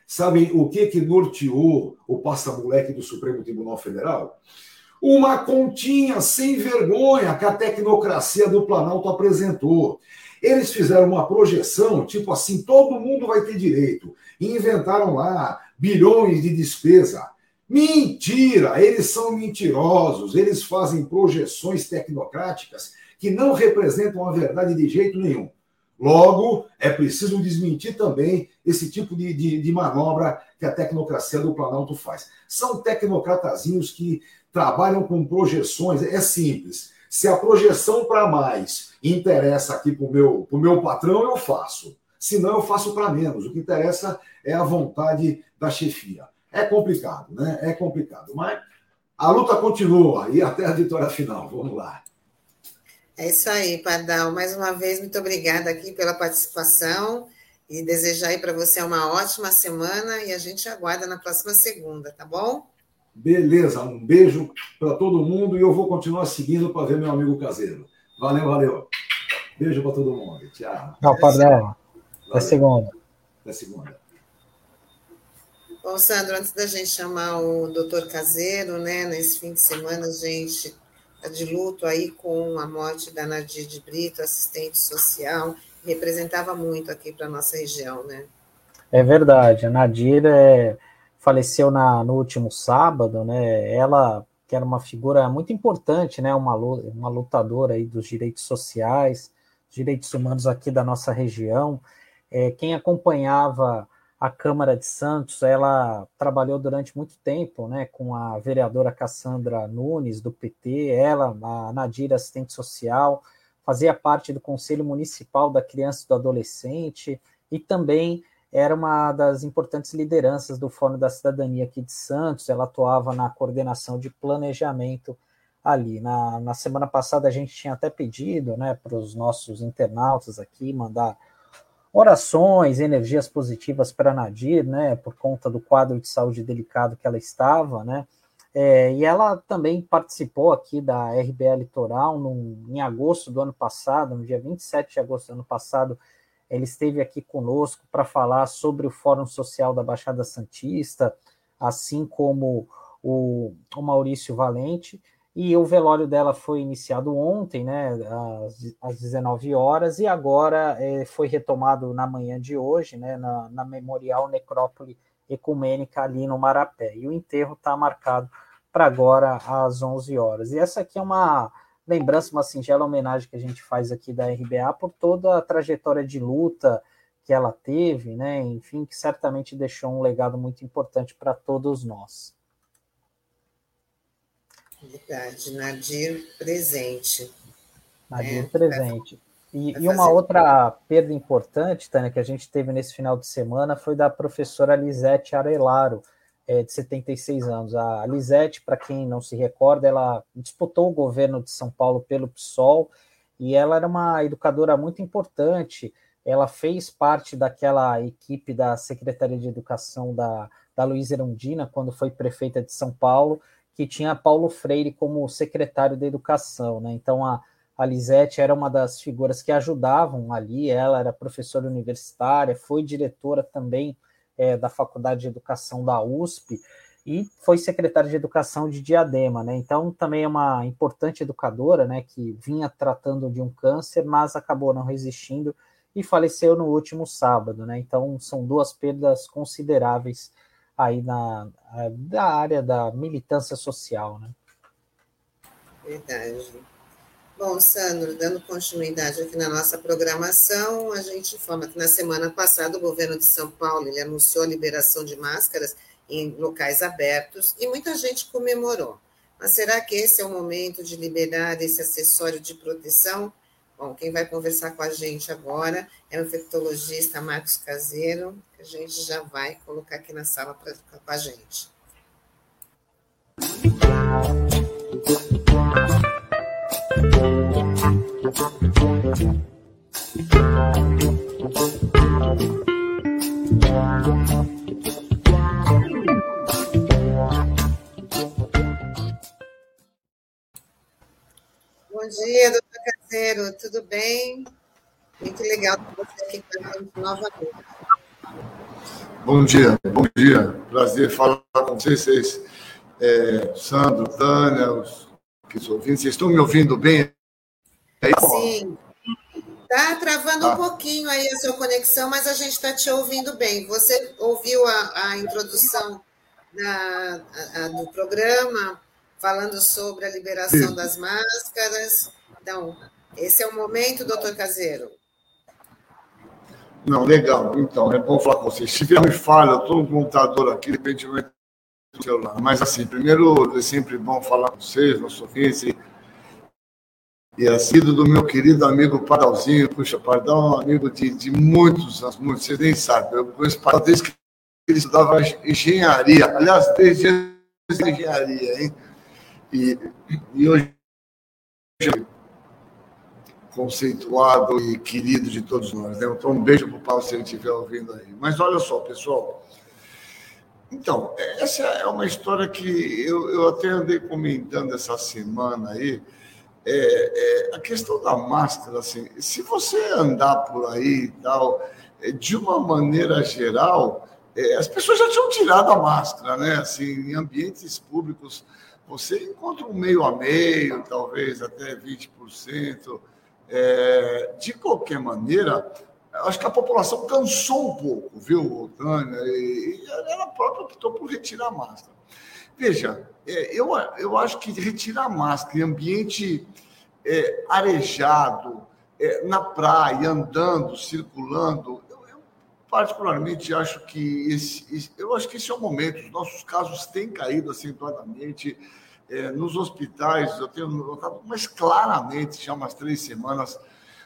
S4: Sabem o que que norteou o passa-moleque do Supremo Tribunal Federal? Uma continha sem vergonha que a tecnocracia do Planalto apresentou. Eles fizeram uma projeção, tipo assim, todo mundo vai ter direito. E inventaram lá bilhões de despesa. Mentira! Eles são mentirosos, eles fazem projeções tecnocráticas que não representam a verdade de jeito nenhum. Logo, é preciso desmentir também esse tipo de, de, de manobra que a tecnocracia do Planalto faz. São tecnocratazinhos que trabalham com projeções, é simples. Se a projeção para mais interessa aqui para o meu, meu patrão, eu faço. Se não, eu faço para menos. O que interessa é a vontade da chefia. É complicado, né? É complicado. Mas a luta continua e até a vitória final. Vamos lá.
S1: É isso aí, Pardal. Mais uma vez, muito obrigada aqui pela participação e desejar aí para você uma ótima semana e a gente aguarda na próxima segunda, tá bom?
S4: Beleza, um beijo para todo mundo e eu vou continuar seguindo para ver meu amigo caseiro. Valeu, valeu. Beijo para todo mundo. Tchau.
S2: Tchau, Pardal. Até segunda.
S4: Até segunda.
S1: Bom, Sandro, antes da gente chamar o doutor Caseiro, né, nesse fim de semana a gente está de luto aí com a morte da Nadir de Brito, assistente social, representava muito aqui para a nossa região, né?
S2: É verdade, a Nadir é, faleceu na, no último sábado, né, ela que era uma figura muito importante, né, uma, uma lutadora aí dos direitos sociais, direitos humanos aqui da nossa região, é, quem acompanhava a Câmara de Santos, ela trabalhou durante muito tempo né, com a vereadora Cassandra Nunes, do PT, ela, a Nadir, assistente social, fazia parte do Conselho Municipal da Criança e do Adolescente e também era uma das importantes lideranças do Fórum da Cidadania aqui de Santos, ela atuava na coordenação de planejamento ali. Na, na semana passada a gente tinha até pedido né, para os nossos internautas aqui mandar orações, energias positivas para Nadir, né, por conta do quadro de saúde delicado que ela estava, né, é, e ela também participou aqui da RBA Litoral num, em agosto do ano passado, no dia 27 de agosto do ano passado, ele esteve aqui conosco para falar sobre o Fórum Social da Baixada Santista, assim como o, o Maurício Valente, e o velório dela foi iniciado ontem, né, às, às 19 horas, e agora é, foi retomado na manhã de hoje, né, na, na Memorial Necrópole Ecumênica ali no Marapé. E o enterro está marcado para agora às 11 horas. E essa aqui é uma lembrança, uma singela homenagem que a gente faz aqui da RBA por toda a trajetória de luta que ela teve, né, enfim, que certamente deixou um legado muito importante para todos nós.
S1: Verdade, Nadir presente.
S2: Nadir é, presente. E, e, uma outra perda importante, Tânia, que a gente teve nesse final de semana foi da professora Lisete Arelaro, é, de 76 anos. A Lisete, para quem não se recorda, ela disputou o governo de São Paulo pelo PSOL e ela era uma educadora muito importante. Ela fez parte daquela equipe da Secretaria de Educação da, da Luísa Erundina, quando foi prefeita de São Paulo, que tinha Paulo Freire como secretário da Educação, né? Então a, a Lisete era uma das figuras que ajudavam ali, ela era professora universitária, foi diretora também é, da Faculdade de Educação da USP e foi secretária de Educação de Diadema, né? Então também é uma importante educadora, né? Que vinha tratando de um câncer, mas acabou não resistindo e faleceu no último sábado, né? Então são duas perdas consideráveis aí na da área da militância social, né?
S1: Verdade. Bom, Sandro, dando continuidade aqui na nossa programação, a gente informa que na semana passada o governo de São Paulo ele anunciou a liberação de máscaras em locais abertos e muita gente comemorou. Mas será que esse é o momento de liberar esse acessório de proteção? Bom, quem vai conversar com a gente agora é o infectologista Marcos Caseiro, que a gente já vai colocar aqui na sala para ficar com a gente. Bom dia, doutor Caseiro, tudo bem? Muito legal ter você aqui com novamente.
S5: Bom dia, bom dia. Prazer falar com vocês. É, Sandro, Tânia, os que os ouvintes. Vocês estão me ouvindo bem?
S1: Sim. Está travando um pouquinho aí a sua conexão, mas a gente está te ouvindo bem. Você ouviu a, a introdução da, a, a, do programa falando sobre a liberação Sim. das máscaras. Então, esse é o momento, doutor Caseiro.
S5: Não, legal. Então, é bom falar com vocês. Se tiver me falha, eu estou no computador aqui, de repente vai no celular. Mas, assim, primeiro, é sempre bom falar com vocês, nosso ouvintes, e, e assim, do meu querido amigo Padalzinho. Puxa, Pardal é um amigo de, de muitos muitos, vocês nem sabem. Eu conheço Padal desde que ele estudava engenharia. Aliás, desde engenharia, hein? E, e hoje conceituado e querido de todos nós. Né? Então, um beijo para o Paulo se ele estiver ouvindo aí. Mas olha só, pessoal. Então, essa é uma história que eu, eu até andei comentando essa semana aí. É, é, a questão da máscara, assim, se você andar por aí e tal, é, de uma maneira geral, é, as pessoas já tinham tirado a máscara, né? Assim, em ambientes públicos, você encontra um meio a meio, talvez até 20%. É, de qualquer maneira, acho que a população cansou um pouco, viu, Tânia? E ela própria optou por retirar a máscara. Veja, é, eu, eu acho que retirar máscara em ambiente é, arejado, é, na praia, andando, circulando, eu, eu, particularmente acho que esse, esse, eu acho que esse é o momento. Os nossos casos têm caído acentuadamente. É, nos hospitais, eu tenho notado, mas claramente, já umas três semanas,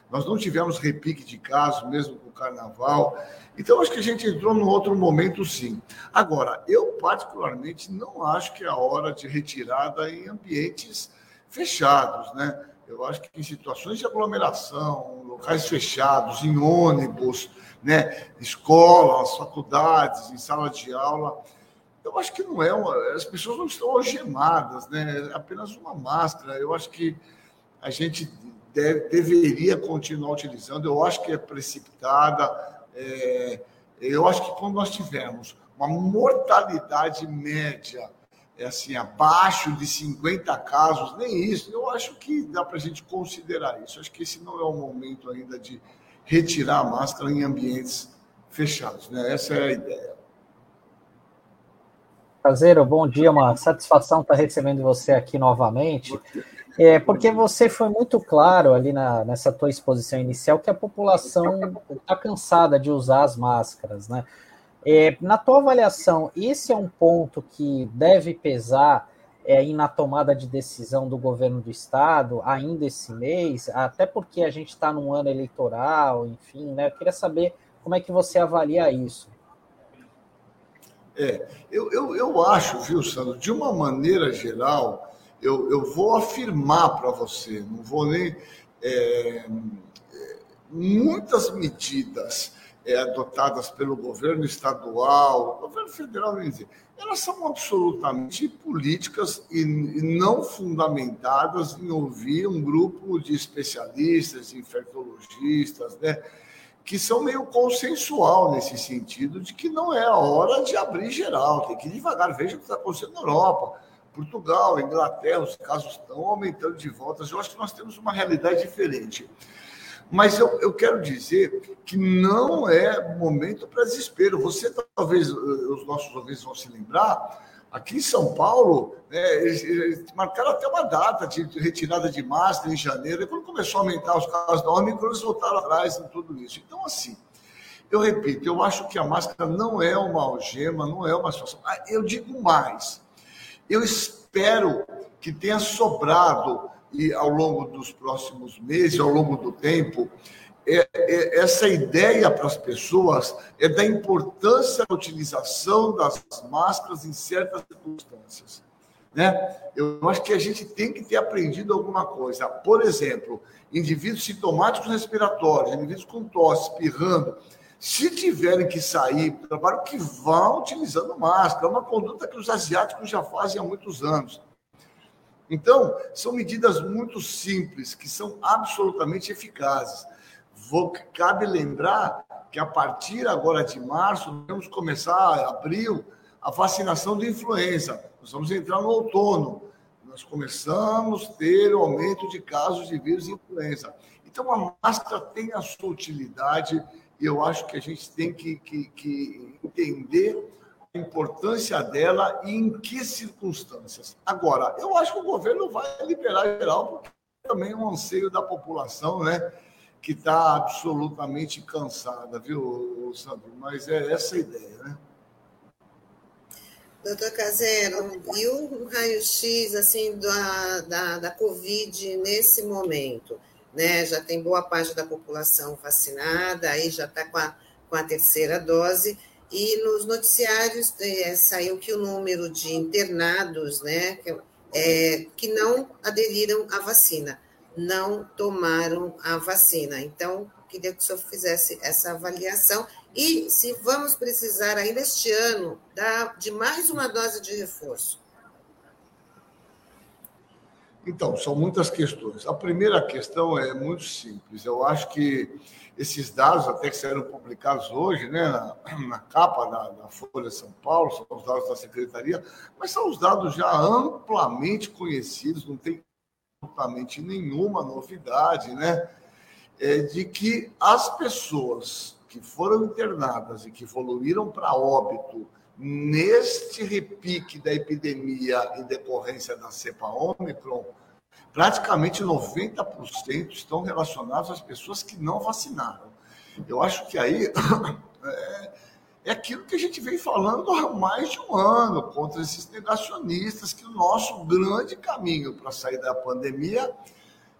S5: nós não tivemos repique de casos, mesmo com o carnaval. Então, acho que a gente entrou num outro momento, sim. Agora, eu, particularmente, não acho que é a hora de retirada em ambientes fechados, né? Eu acho que em situações de aglomeração, locais fechados, em ônibus, né, escolas, faculdades, em sala de aula, eu acho que não é uma, as pessoas não estão algemadas, né? É apenas uma máscara. Eu acho que a gente deve, deveria continuar utilizando. Eu acho que é precipitada. É, eu acho que quando nós tivermos uma mortalidade média é assim, abaixo de 50 casos, nem isso. Eu acho que dá para a gente considerar isso. Acho que esse não é o momento ainda de retirar a máscara em ambientes fechados. Né? Essa é a ideia.
S2: Caseiro, bom dia, uma satisfação estar recebendo você aqui novamente. É, porque você foi muito claro ali na, nessa tua exposição inicial que a população está cansada de usar as máscaras, né? É, na tua avaliação, esse é um ponto que deve pesar é, na tomada de decisão do governo do estado ainda esse mês, até porque a gente está num ano eleitoral, enfim, né? Eu queria saber como é que você avalia isso.
S5: É, eu, eu, eu acho, viu, Sandro, de uma maneira geral, eu, eu vou afirmar para você, não vou nem. É, muitas medidas é, adotadas pelo governo estadual, governo federal, elas são absolutamente políticas e, não fundamentadas em ouvir um grupo de especialistas, infectologistas, né, que são meio consensual nesse sentido de que não é a hora de abrir geral, tem que ir devagar. Veja o que está acontecendo na Europa. Portugal, Inglaterra, os casos estão aumentando de voltas. Eu acho que nós temos uma realidade diferente. Mas eu, eu quero dizer que não é momento para desespero. Você talvez, os nossos ouvintes vão se lembrar, aqui em São Paulo, né, eles, eles marcaram até uma data de retirada de máscara em janeiro, e quando começou a aumentar os casos da Omicron, eles voltaram atrás em tudo isso. Então, assim, eu repito, eu acho que a máscara não é uma algema, não é uma situação. Ah, eu digo mais, eu espero que tenha sobrado e ao longo dos próximos meses, ao longo do tempo, é, é, essa ideia para as pessoas é da importância da utilização das máscaras em certas circunstâncias. Né? Eu acho que a gente tem que ter aprendido alguma coisa. Por exemplo, indivíduos sintomáticos respiratórios, indivíduos com tosse, espirrando, se tiverem que sair para trabalho, que vão utilizando máscara. É uma conduta que os asiáticos já fazem há muitos anos. Então, são medidas muito simples, que são absolutamente eficazes. Vou, cabe lembrar que a partir agora de março, vamos começar, abril, a vacinação de influenza. Nós vamos entrar no outono. Nós começamos a ter o aumento de casos de vírus de influenza. Então, a máscara tem a sua utilidade e eu acho que a gente tem que, que, que entender a importância dela e em que circunstâncias. Agora, eu acho que o governo vai liberar geral, porque também é um anseio da população, né? Que está absolutamente cansada, viu, Sandro? Mas é essa a ideia, né?
S1: Doutor Casero, e o raio-x assim, da, da, da Covid nesse momento? Né? Já tem boa parte da população vacinada, aí já está com a, com a terceira dose. E nos noticiários é, saiu que o número de internados né, que, é, que não aderiram à vacina, não tomaram a vacina. Então, queria que o senhor fizesse essa avaliação. E se vamos precisar ainda este ano da, de mais uma dose de reforço.
S5: Então, são muitas questões. A primeira questão é muito simples. Eu acho que esses dados, até que serão publicados hoje, né, na, na capa da, Folha de São Paulo, são os dados da Secretaria, mas são os dados já amplamente conhecidos, não tem absolutamente nenhuma novidade, né, é de que as pessoas que foram internadas e que evoluíram para óbito neste repique da epidemia em decorrência da cepa Ômicron, praticamente 90% estão relacionados às pessoas que não vacinaram. Eu acho que aí é, é aquilo que a gente vem falando há mais de um ano contra esses negacionistas, que o nosso grande caminho para sair da pandemia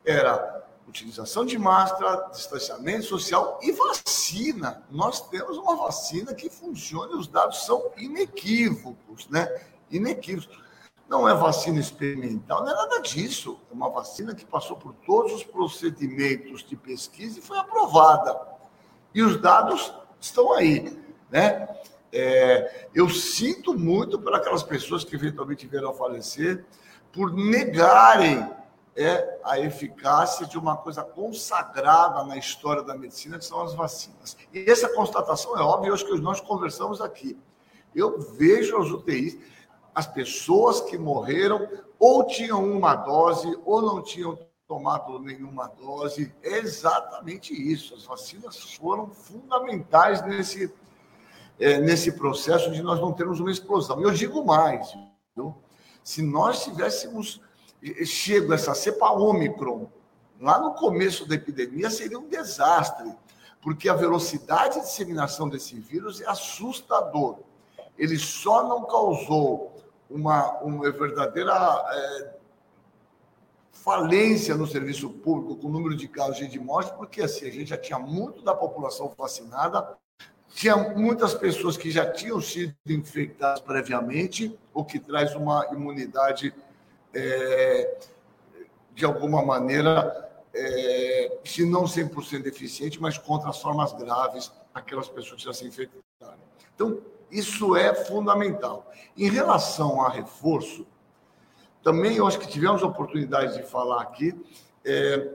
S5: era utilização de máscara, distanciamento social e vacina. Nós temos uma vacina que funciona e os dados são inequívocos, né? Inequívocos. Não é vacina experimental, não é nada disso. É uma vacina que passou por todos os procedimentos de pesquisa e foi aprovada. E os dados estão aí, né? É, eu sinto muito por aquelas pessoas que eventualmente vieram a falecer por negarem é a eficácia de uma coisa consagrada na história da medicina, que são as vacinas. E essa constatação é óbvia, acho que nós conversamos aqui. Eu vejo as UTIs, as pessoas que morreram ou tinham uma dose ou não tinham tomado nenhuma dose. É exatamente isso. As vacinas foram fundamentais nesse, é, nesse processo de nós não termos uma explosão. E eu digo mais, viu? se nós tivéssemos chego essa cepa Ômicron, lá no começo da epidemia, seria um desastre, porque a velocidade de disseminação desse vírus é assustador. Ele só não causou uma, uma verdadeira é, falência no serviço público com o número de casos e de morte, porque assim, a gente já tinha muito da população vacinada, tinha muitas pessoas que já tinham sido infectadas previamente, o que traz uma imunidade é, de alguma maneira, é, se não 100% eficiente, mas contra as formas graves, aquelas pessoas que já se infectaram. Então, isso é fundamental. Em relação a reforço, também eu acho que tivemos a oportunidade de falar aqui, é,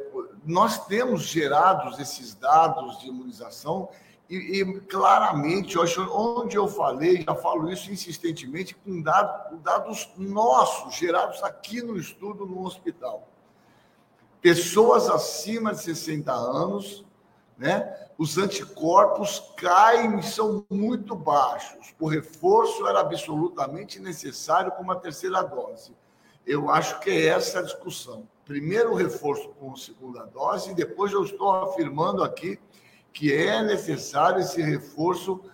S5: nós temos gerados esses dados de imunização e, e, claramente, onde eu falei, já falo isso insistentemente, com dados, dados nossos, gerados aqui no estudo no hospital. Pessoas acima de 60 anos, né? Os anticorpos caem são muito baixos. O reforço era absolutamente necessário com uma terceira dose. Eu acho que é essa a discussão. Primeiro o reforço com a segunda dose, e depois eu estou afirmando aqui que é necessário esse reforço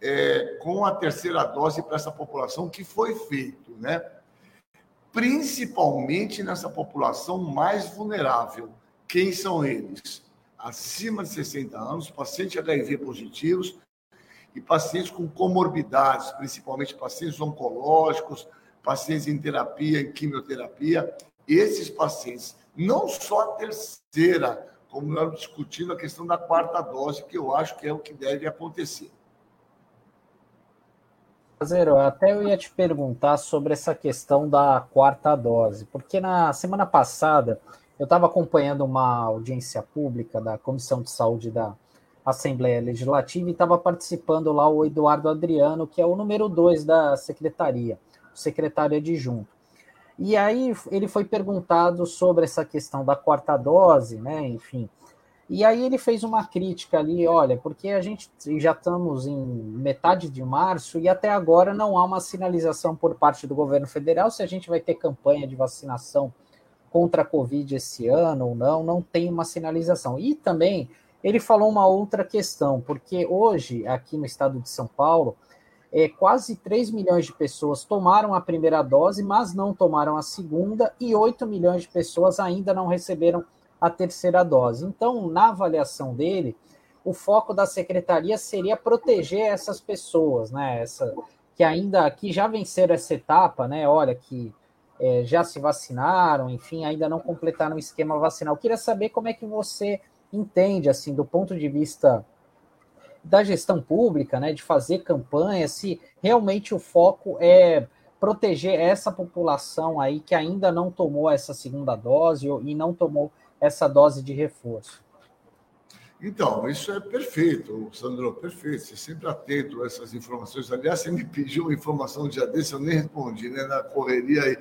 S5: é, com a terceira dose para essa população que foi feito, né? Principalmente nessa população mais vulnerável. Quem são eles? Acima de 60 anos, pacientes HIV positivos e pacientes com comorbidades, principalmente pacientes oncológicos, pacientes em terapia, em quimioterapia. Esses pacientes, não só a terceira como nós discutindo a questão da quarta dose, que eu acho que é o que deve acontecer.
S2: Zero, até eu ia te perguntar sobre essa questão da quarta dose, porque na semana passada eu estava acompanhando uma audiência pública da Comissão de Saúde da Assembleia Legislativa e estava participando lá o Eduardo Adriano, que é o número dois da secretaria, o secretário adjunto. E aí ele foi perguntado sobre essa questão da quarta dose, né? Enfim. E aí ele fez uma crítica ali, olha, porque a gente já estamos em metade de março e até agora não há uma sinalização por parte do governo federal se a gente vai ter campanha de vacinação contra a Covid esse ano ou não, não tem uma sinalização. E também ele falou uma outra questão, porque hoje, aqui no estado de São Paulo, é, quase 3 milhões de pessoas tomaram a primeira dose, mas não tomaram a segunda, e 8 milhões de pessoas ainda não receberam a terceira dose. Então, na avaliação dele, o foco da secretaria seria proteger essas pessoas, né? Essa, que ainda que já venceram essa etapa, né? Olha, que é, já se vacinaram, enfim, ainda não completaram o esquema vacinal. Eu queria saber como é que você entende, assim, do ponto de vista da gestão pública, né, de fazer campanha, se realmente o foco é proteger essa população aí que ainda não tomou essa segunda dose e não tomou essa dose de reforço?
S5: Então, isso é perfeito, Sandro, perfeito. Você sempre atento a essas informações. Aliás, você me pediu uma informação um dia desse, eu nem respondi, né? Na correria aí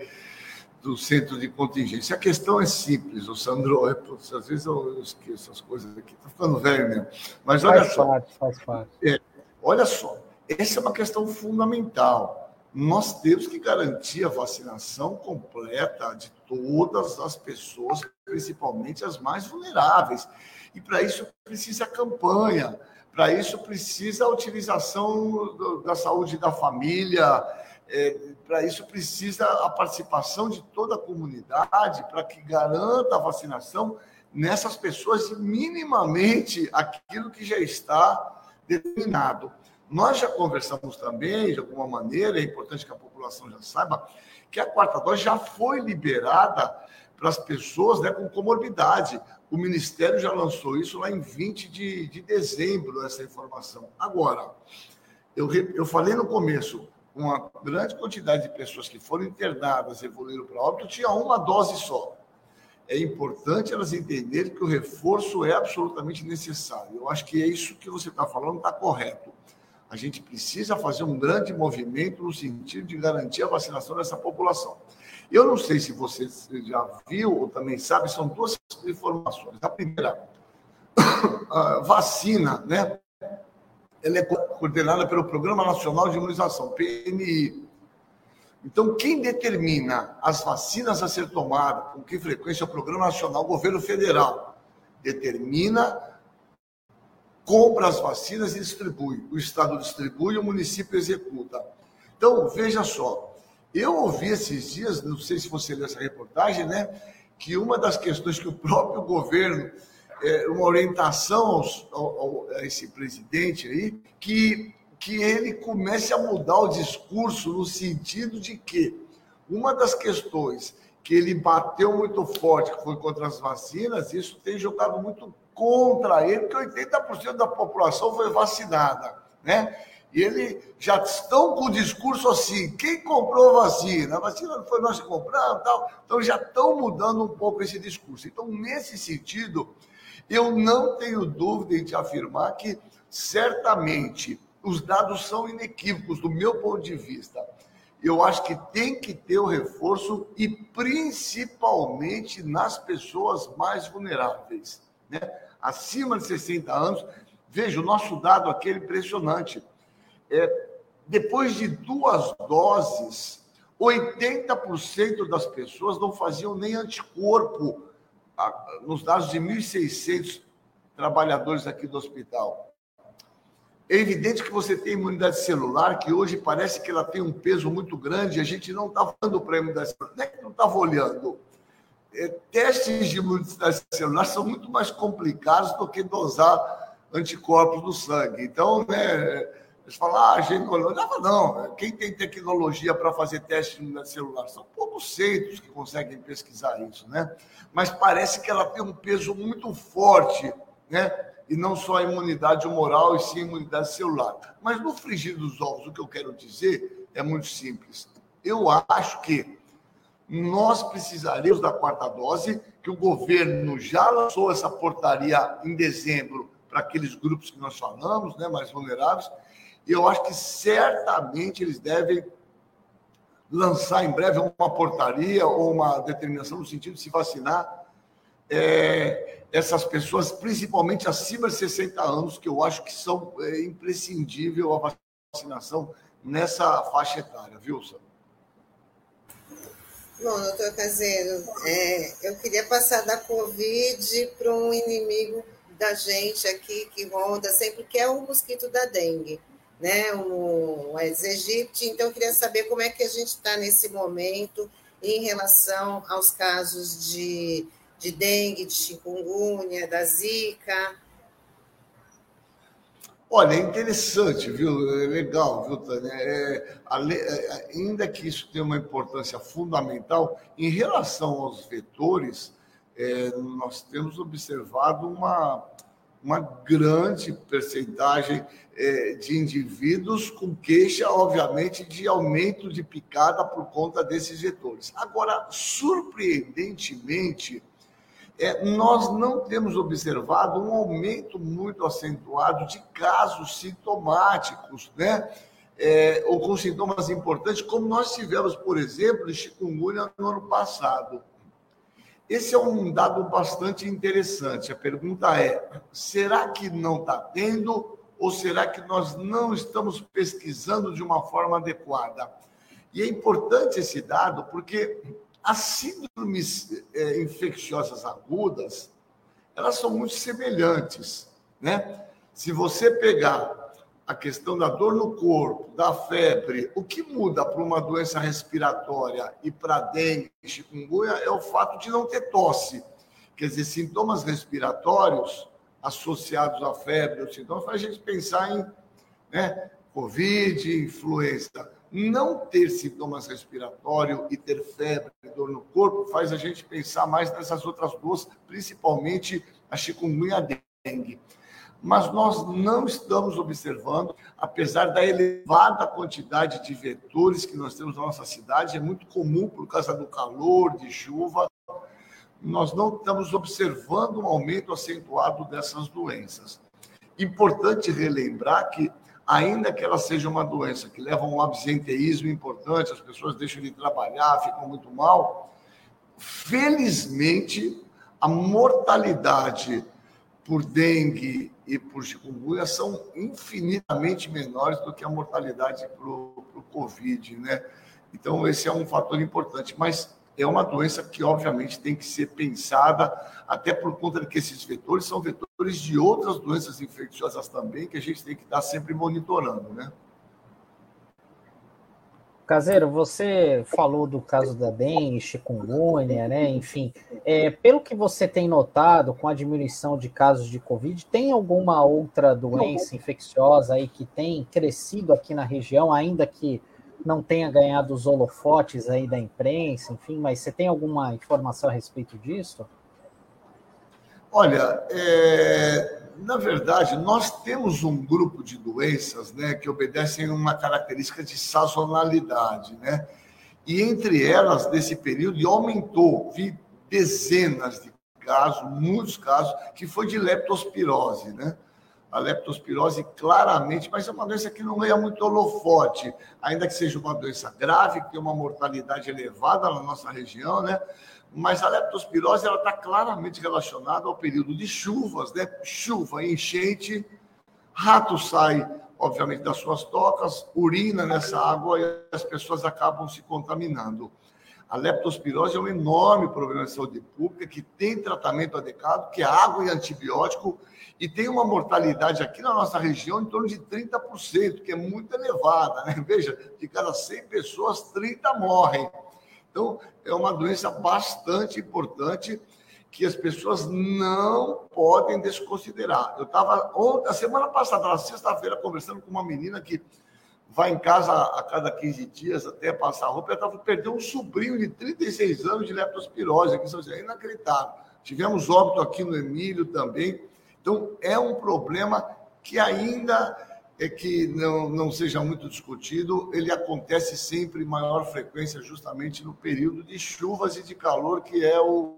S5: do centro de contingência. A questão é simples, o Sandro. É, às vezes eu esqueço as coisas aqui, estou ficando velho mesmo. Mas olha
S2: faz
S5: só.
S2: Parte, faz parte.
S5: É, olha só, essa é uma questão fundamental. Nós temos que garantir a vacinação completa de todas as pessoas, principalmente as mais vulneráveis. E para isso precisa campanha, para isso precisa a utilização da saúde da família, é, para isso precisa a participação de toda a comunidade para que garanta a vacinação nessas pessoas minimamente aquilo que já está determinado. Nós já conversamos também, de alguma maneira, é importante que a população já saiba, que a quarta dose já foi liberada para as pessoas né, com comorbidade. O Ministério já lançou isso lá em 20 de, de dezembro, essa informação. Agora, eu, eu falei no começo, uma grande quantidade de pessoas que foram internadas, evoluíram para óbito, tinha uma dose só. É importante elas entenderem que o reforço é absolutamente necessário. Eu acho que é isso que você está falando, está correto. A gente precisa fazer um grande movimento no sentido de garantir a vacinação dessa população. Eu não sei se você já viu ou também sabe, são duas informações. A primeira, a vacina, né? Ela é coordenada pelo Programa Nacional de Imunização, PNI. Então, quem determina as vacinas a ser tomadas, com que frequência é o Programa Nacional, o governo federal determina, compra as vacinas e distribui. O Estado distribui, o município executa. Então, veja só, eu ouvi esses dias, não sei se você leu essa reportagem, né? Que uma das questões que o próprio governo, é, uma orientação ao, a esse presidente aí, que, que ele comece a mudar o discurso no sentido de que uma das questões que ele bateu muito forte, que foi contra as vacinas, isso tem jogado muito contra ele, porque 80% da população foi vacinada, né? E eles já estão com o discurso assim: quem comprou a vacina? A vacina não foi nós que compramos, tal. Então já estão mudando um pouco esse discurso. Então, nesse sentido, eu não tenho dúvida em te afirmar que certamente os dados são inequívocos do meu ponto de vista. Eu acho que tem que ter o reforço e principalmente nas pessoas mais vulneráveis, né? Acima de 60 anos, veja, o nosso dado aqui é impressionante é, depois de duas doses, 80% das pessoas não faziam nem anticorpo nos dados de 1.600 trabalhadores aqui do hospital. É evidente que você tem imunidade celular, que hoje parece que ela tem um peso muito grande, a gente não está falando para a imunidade celular, não é que não estava olhando. É, testes de imunidade celular são muito mais complicados do que dosar anticorpos no sangue. Então, né, eles falam, ah, gente não. Não, não. Quem tem tecnologia para fazer teste no celular? São poucos centros que conseguem pesquisar isso, né? Mas parece que ela tem um peso muito forte, né? E não só a imunidade moral, e sim a imunidade celular. Mas no frigir dos ovos, o que eu quero dizer é muito simples. Eu acho que nós precisaremos da quarta dose, que o governo já lançou essa portaria em dezembro para aqueles grupos que nós falamos, né, mais vulneráveis, eu acho que certamente eles devem lançar em breve uma portaria ou uma determinação no sentido de se vacinar é, essas pessoas, principalmente acima de 60 anos, que eu acho que são é, imprescindível a vacinação nessa faixa etária, viu, Sam?
S1: Bom, doutor Caseiro, é, eu queria passar da Covid para um inimigo da gente aqui que ronda sempre, que é o mosquito da dengue né, o Aedes aegypti. Então, eu queria saber como é que a gente está nesse momento em relação aos casos de, de dengue, de chikungunya, da zika.
S5: Olha, é interessante, viu? É legal, viu, Tânia? É, é, ainda que isso tenha uma importância fundamental, em relação aos vetores, é, nós temos observado uma, uma grande percentagem é, de indivíduos com queixa, obviamente, de aumento de picada por conta desses vetores. Agora, surpreendentemente, é, nós não temos observado um aumento muito acentuado de casos sintomáticos, né? É, ou com sintomas importantes, como nós tivemos, por exemplo, em chikungunya no ano passado. Esse é um dado bastante interessante. A pergunta é: será que não está tendo ou será que nós não estamos pesquisando de uma forma adequada? E é importante esse dado porque as síndromes é, infecciosas agudas elas são muito semelhantes, né? Se você pegar a questão da dor no corpo, da febre, o que muda para uma doença respiratória e para dengue chikungunya é o fato de não ter tosse. Quer dizer, sintomas respiratórios associados à febre, ou sintomas, faz a gente pensar em né, Covid, influenza. Não ter sintomas respiratórios e ter febre dor no corpo faz a gente pensar mais nessas outras duas, principalmente a chikungunya dengue mas nós não estamos observando, apesar da elevada quantidade de vetores que nós temos na nossa cidade, é muito comum por causa do calor, de chuva, nós não estamos observando um aumento acentuado dessas doenças. Importante relembrar que, ainda que ela seja uma doença que leva a um absenteísmo importante, as pessoas deixam de trabalhar, ficam muito mal, felizmente a mortalidade por dengue e por chikungunya são infinitamente menores do que a mortalidade para o Covid, né? Então, esse é um fator importante, mas é uma doença que, obviamente, tem que ser pensada, até por conta de que esses vetores são vetores de outras doenças infecciosas também, que a gente tem que estar sempre monitorando, né?
S2: Caseiro, você falou do caso da dengue, chikungunya, né? Enfim, é, pelo que você tem notado com a diminuição de casos de Covid, tem alguma outra doença infecciosa aí que tem crescido aqui na região, ainda que não tenha ganhado os holofotes aí da imprensa, enfim, mas você tem alguma informação a respeito disso?
S5: Olha, é, na verdade, nós temos um grupo de doenças né, que obedecem a uma característica de sazonalidade. Né? E entre elas, nesse período, aumentou, vi dezenas de casos, muitos casos, que foi de leptospirose. Né? A leptospirose claramente, mas é uma doença que não ganha muito holofote, ainda que seja uma doença grave, que tem uma mortalidade elevada na nossa região, né? Mas a leptospirose está claramente relacionada ao período de chuvas, né? Chuva, enchente, rato sai, obviamente, das suas tocas, urina nessa água e as pessoas acabam se contaminando. A leptospirose é um enorme problema de saúde pública que tem tratamento adequado, que é água e antibiótico, e tem uma mortalidade aqui na nossa região em torno de 30%, que é muito elevada. Né? Veja, de cada 100 pessoas, 30 morrem. Então, é uma doença bastante importante que as pessoas não podem desconsiderar. Eu estava ontem, a semana passada, na sexta-feira, conversando com uma menina que vai em casa a cada 15 dias até passar roupa, ela estava perdendo um sobrinho de 36 anos de leptospirose, aqui é inacreditável. Tivemos óbito aqui no Emílio também. Então, é um problema que ainda é que não, não seja muito discutido, ele acontece sempre em maior frequência justamente no período de chuvas e de calor, que é o,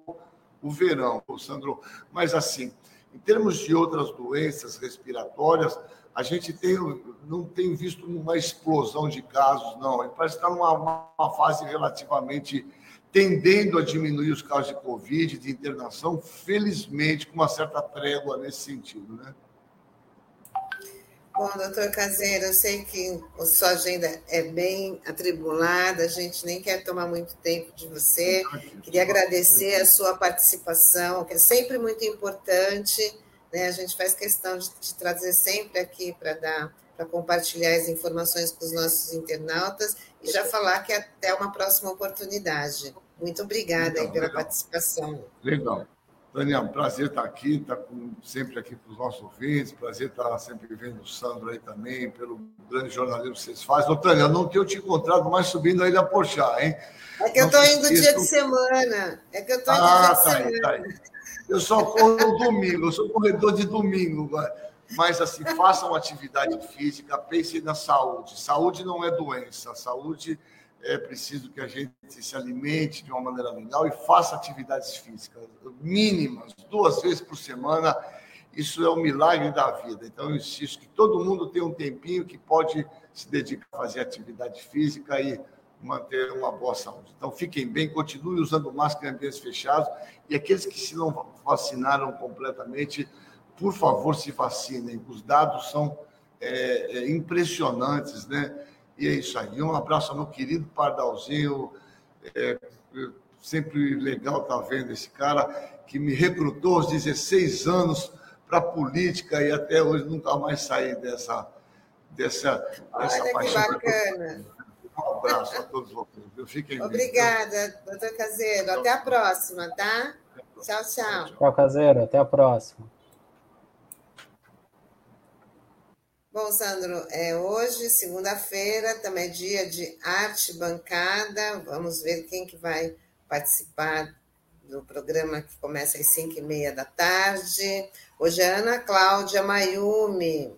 S5: o verão, Sandro. Mas, assim, em termos de outras doenças respiratórias, a gente tem, não tem visto uma explosão de casos, não. Ele parece estar numa uma fase relativamente tendendo a diminuir os casos de Covid, de internação, felizmente, com uma certa trégua nesse sentido, né?
S1: Bom, doutor Caseiro, eu sei que a sua agenda é bem atribulada, a gente nem quer tomar muito tempo de você. Queria agradecer a sua participação, que é sempre muito importante. Né? A gente faz questão de, de trazer sempre aqui para dar, para compartilhar as informações com os nossos internautas e já falar que até uma próxima oportunidade. Muito obrigada legal, pela legal. participação.
S5: Legal. Daniel, prazer estar aqui, estar sempre aqui para os nossos ouvintes, prazer estar sempre vendo o Sandro aí também, pelo grande jornalismo que vocês fazem. Ô, Tânia, não tenho te encontrado mais subindo aí da Porchat, hein?
S1: É que eu estou indo dia de semana. É que eu estou indo ah, dia de tá semana. Aí, tá aí.
S5: Eu só corro no domingo, eu sou corredor de domingo. Mas, assim, façam atividade física, pensem na saúde. Saúde não é doença, saúde é preciso que a gente se alimente de uma maneira legal e faça atividades físicas mínimas, duas vezes por semana. Isso é o um milagre da vida. Então, eu insisto que todo mundo tem um tempinho que pode se dedicar a fazer atividade física e manter uma boa saúde. Então, fiquem bem, continuem usando máscara em ambientes fechados e aqueles que se não vacinaram completamente, por favor, se vacinem. Os dados são é, é, impressionantes, né? E é isso aí. Um abraço ao meu querido Pardalzinho. É, sempre legal estar tá vendo esse cara que me recrutou aos 16 anos para a política e até hoje nunca mais saí dessa, dessa, dessa
S1: Olha paixão. Que bacana.
S5: Um abraço a todos vocês. Fiquem
S1: Obrigada, bem. doutor Caseiro. Até a próxima, tá? Tchau, tchau.
S2: Tchau, Caseiro. Até a próxima.
S1: Bom, Sandro, é hoje, segunda-feira, também é dia de arte bancada. Vamos ver quem que vai participar do programa que começa às 5 e meia da tarde. Hoje é Ana Cláudia Mayumi,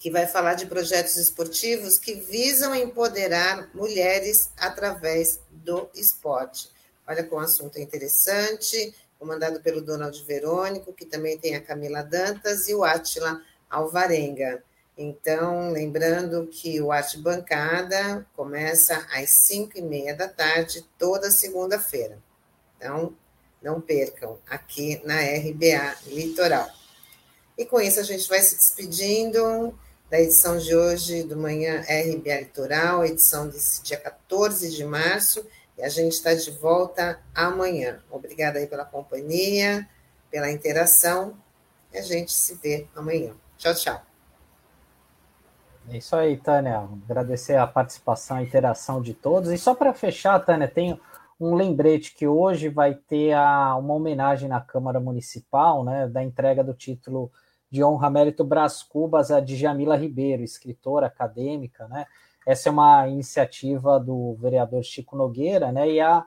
S1: que vai falar de projetos esportivos que visam empoderar mulheres através do esporte. Olha com um assunto interessante, comandado pelo Donald Verônico, que também tem a Camila Dantas e o Átila Alvarenga. Então, lembrando que o Arte Bancada começa às 5 e meia da tarde, toda segunda-feira. Então, não percam, aqui na RBA Litoral. E com isso a gente vai se despedindo da edição de hoje do Manhã RBA Litoral, edição desse dia 14 de março, e a gente está de volta amanhã. Obrigada aí pela companhia, pela interação, e a gente se vê amanhã. Tchau, tchau.
S2: É isso aí, Tânia. Agradecer a participação, a interação de todos. E só para fechar, Tânia, tem um lembrete que hoje vai ter a, uma homenagem na Câmara Municipal, né, da entrega do título de honra mérito Brás Cubas a Djamila Ribeiro, escritora acadêmica, né? Essa é uma iniciativa do vereador Chico Nogueira, né? E a,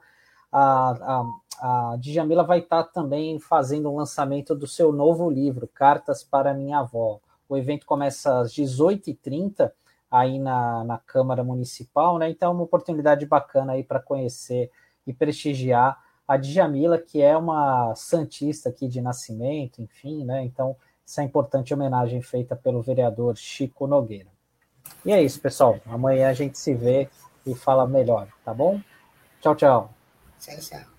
S2: a, a, a Djamila vai estar também fazendo o lançamento do seu novo livro, Cartas para Minha Avó. O evento começa às 18h30 aí na, na Câmara Municipal, né? Então é uma oportunidade bacana aí para conhecer e prestigiar a Djamila, que é uma santista aqui de nascimento, enfim, né? Então, essa importante homenagem feita pelo vereador Chico Nogueira. E é isso, pessoal. Amanhã a gente se vê e fala melhor, tá bom? Tchau, tchau.
S1: Tchau, tchau.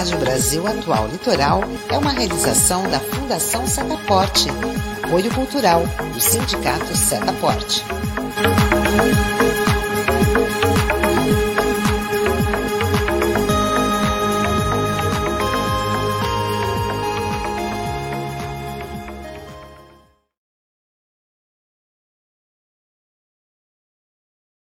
S1: Rádio Brasil Atual Litoral é uma realização da Fundação Setaporte, apoio cultural do Sindicato Setaporte.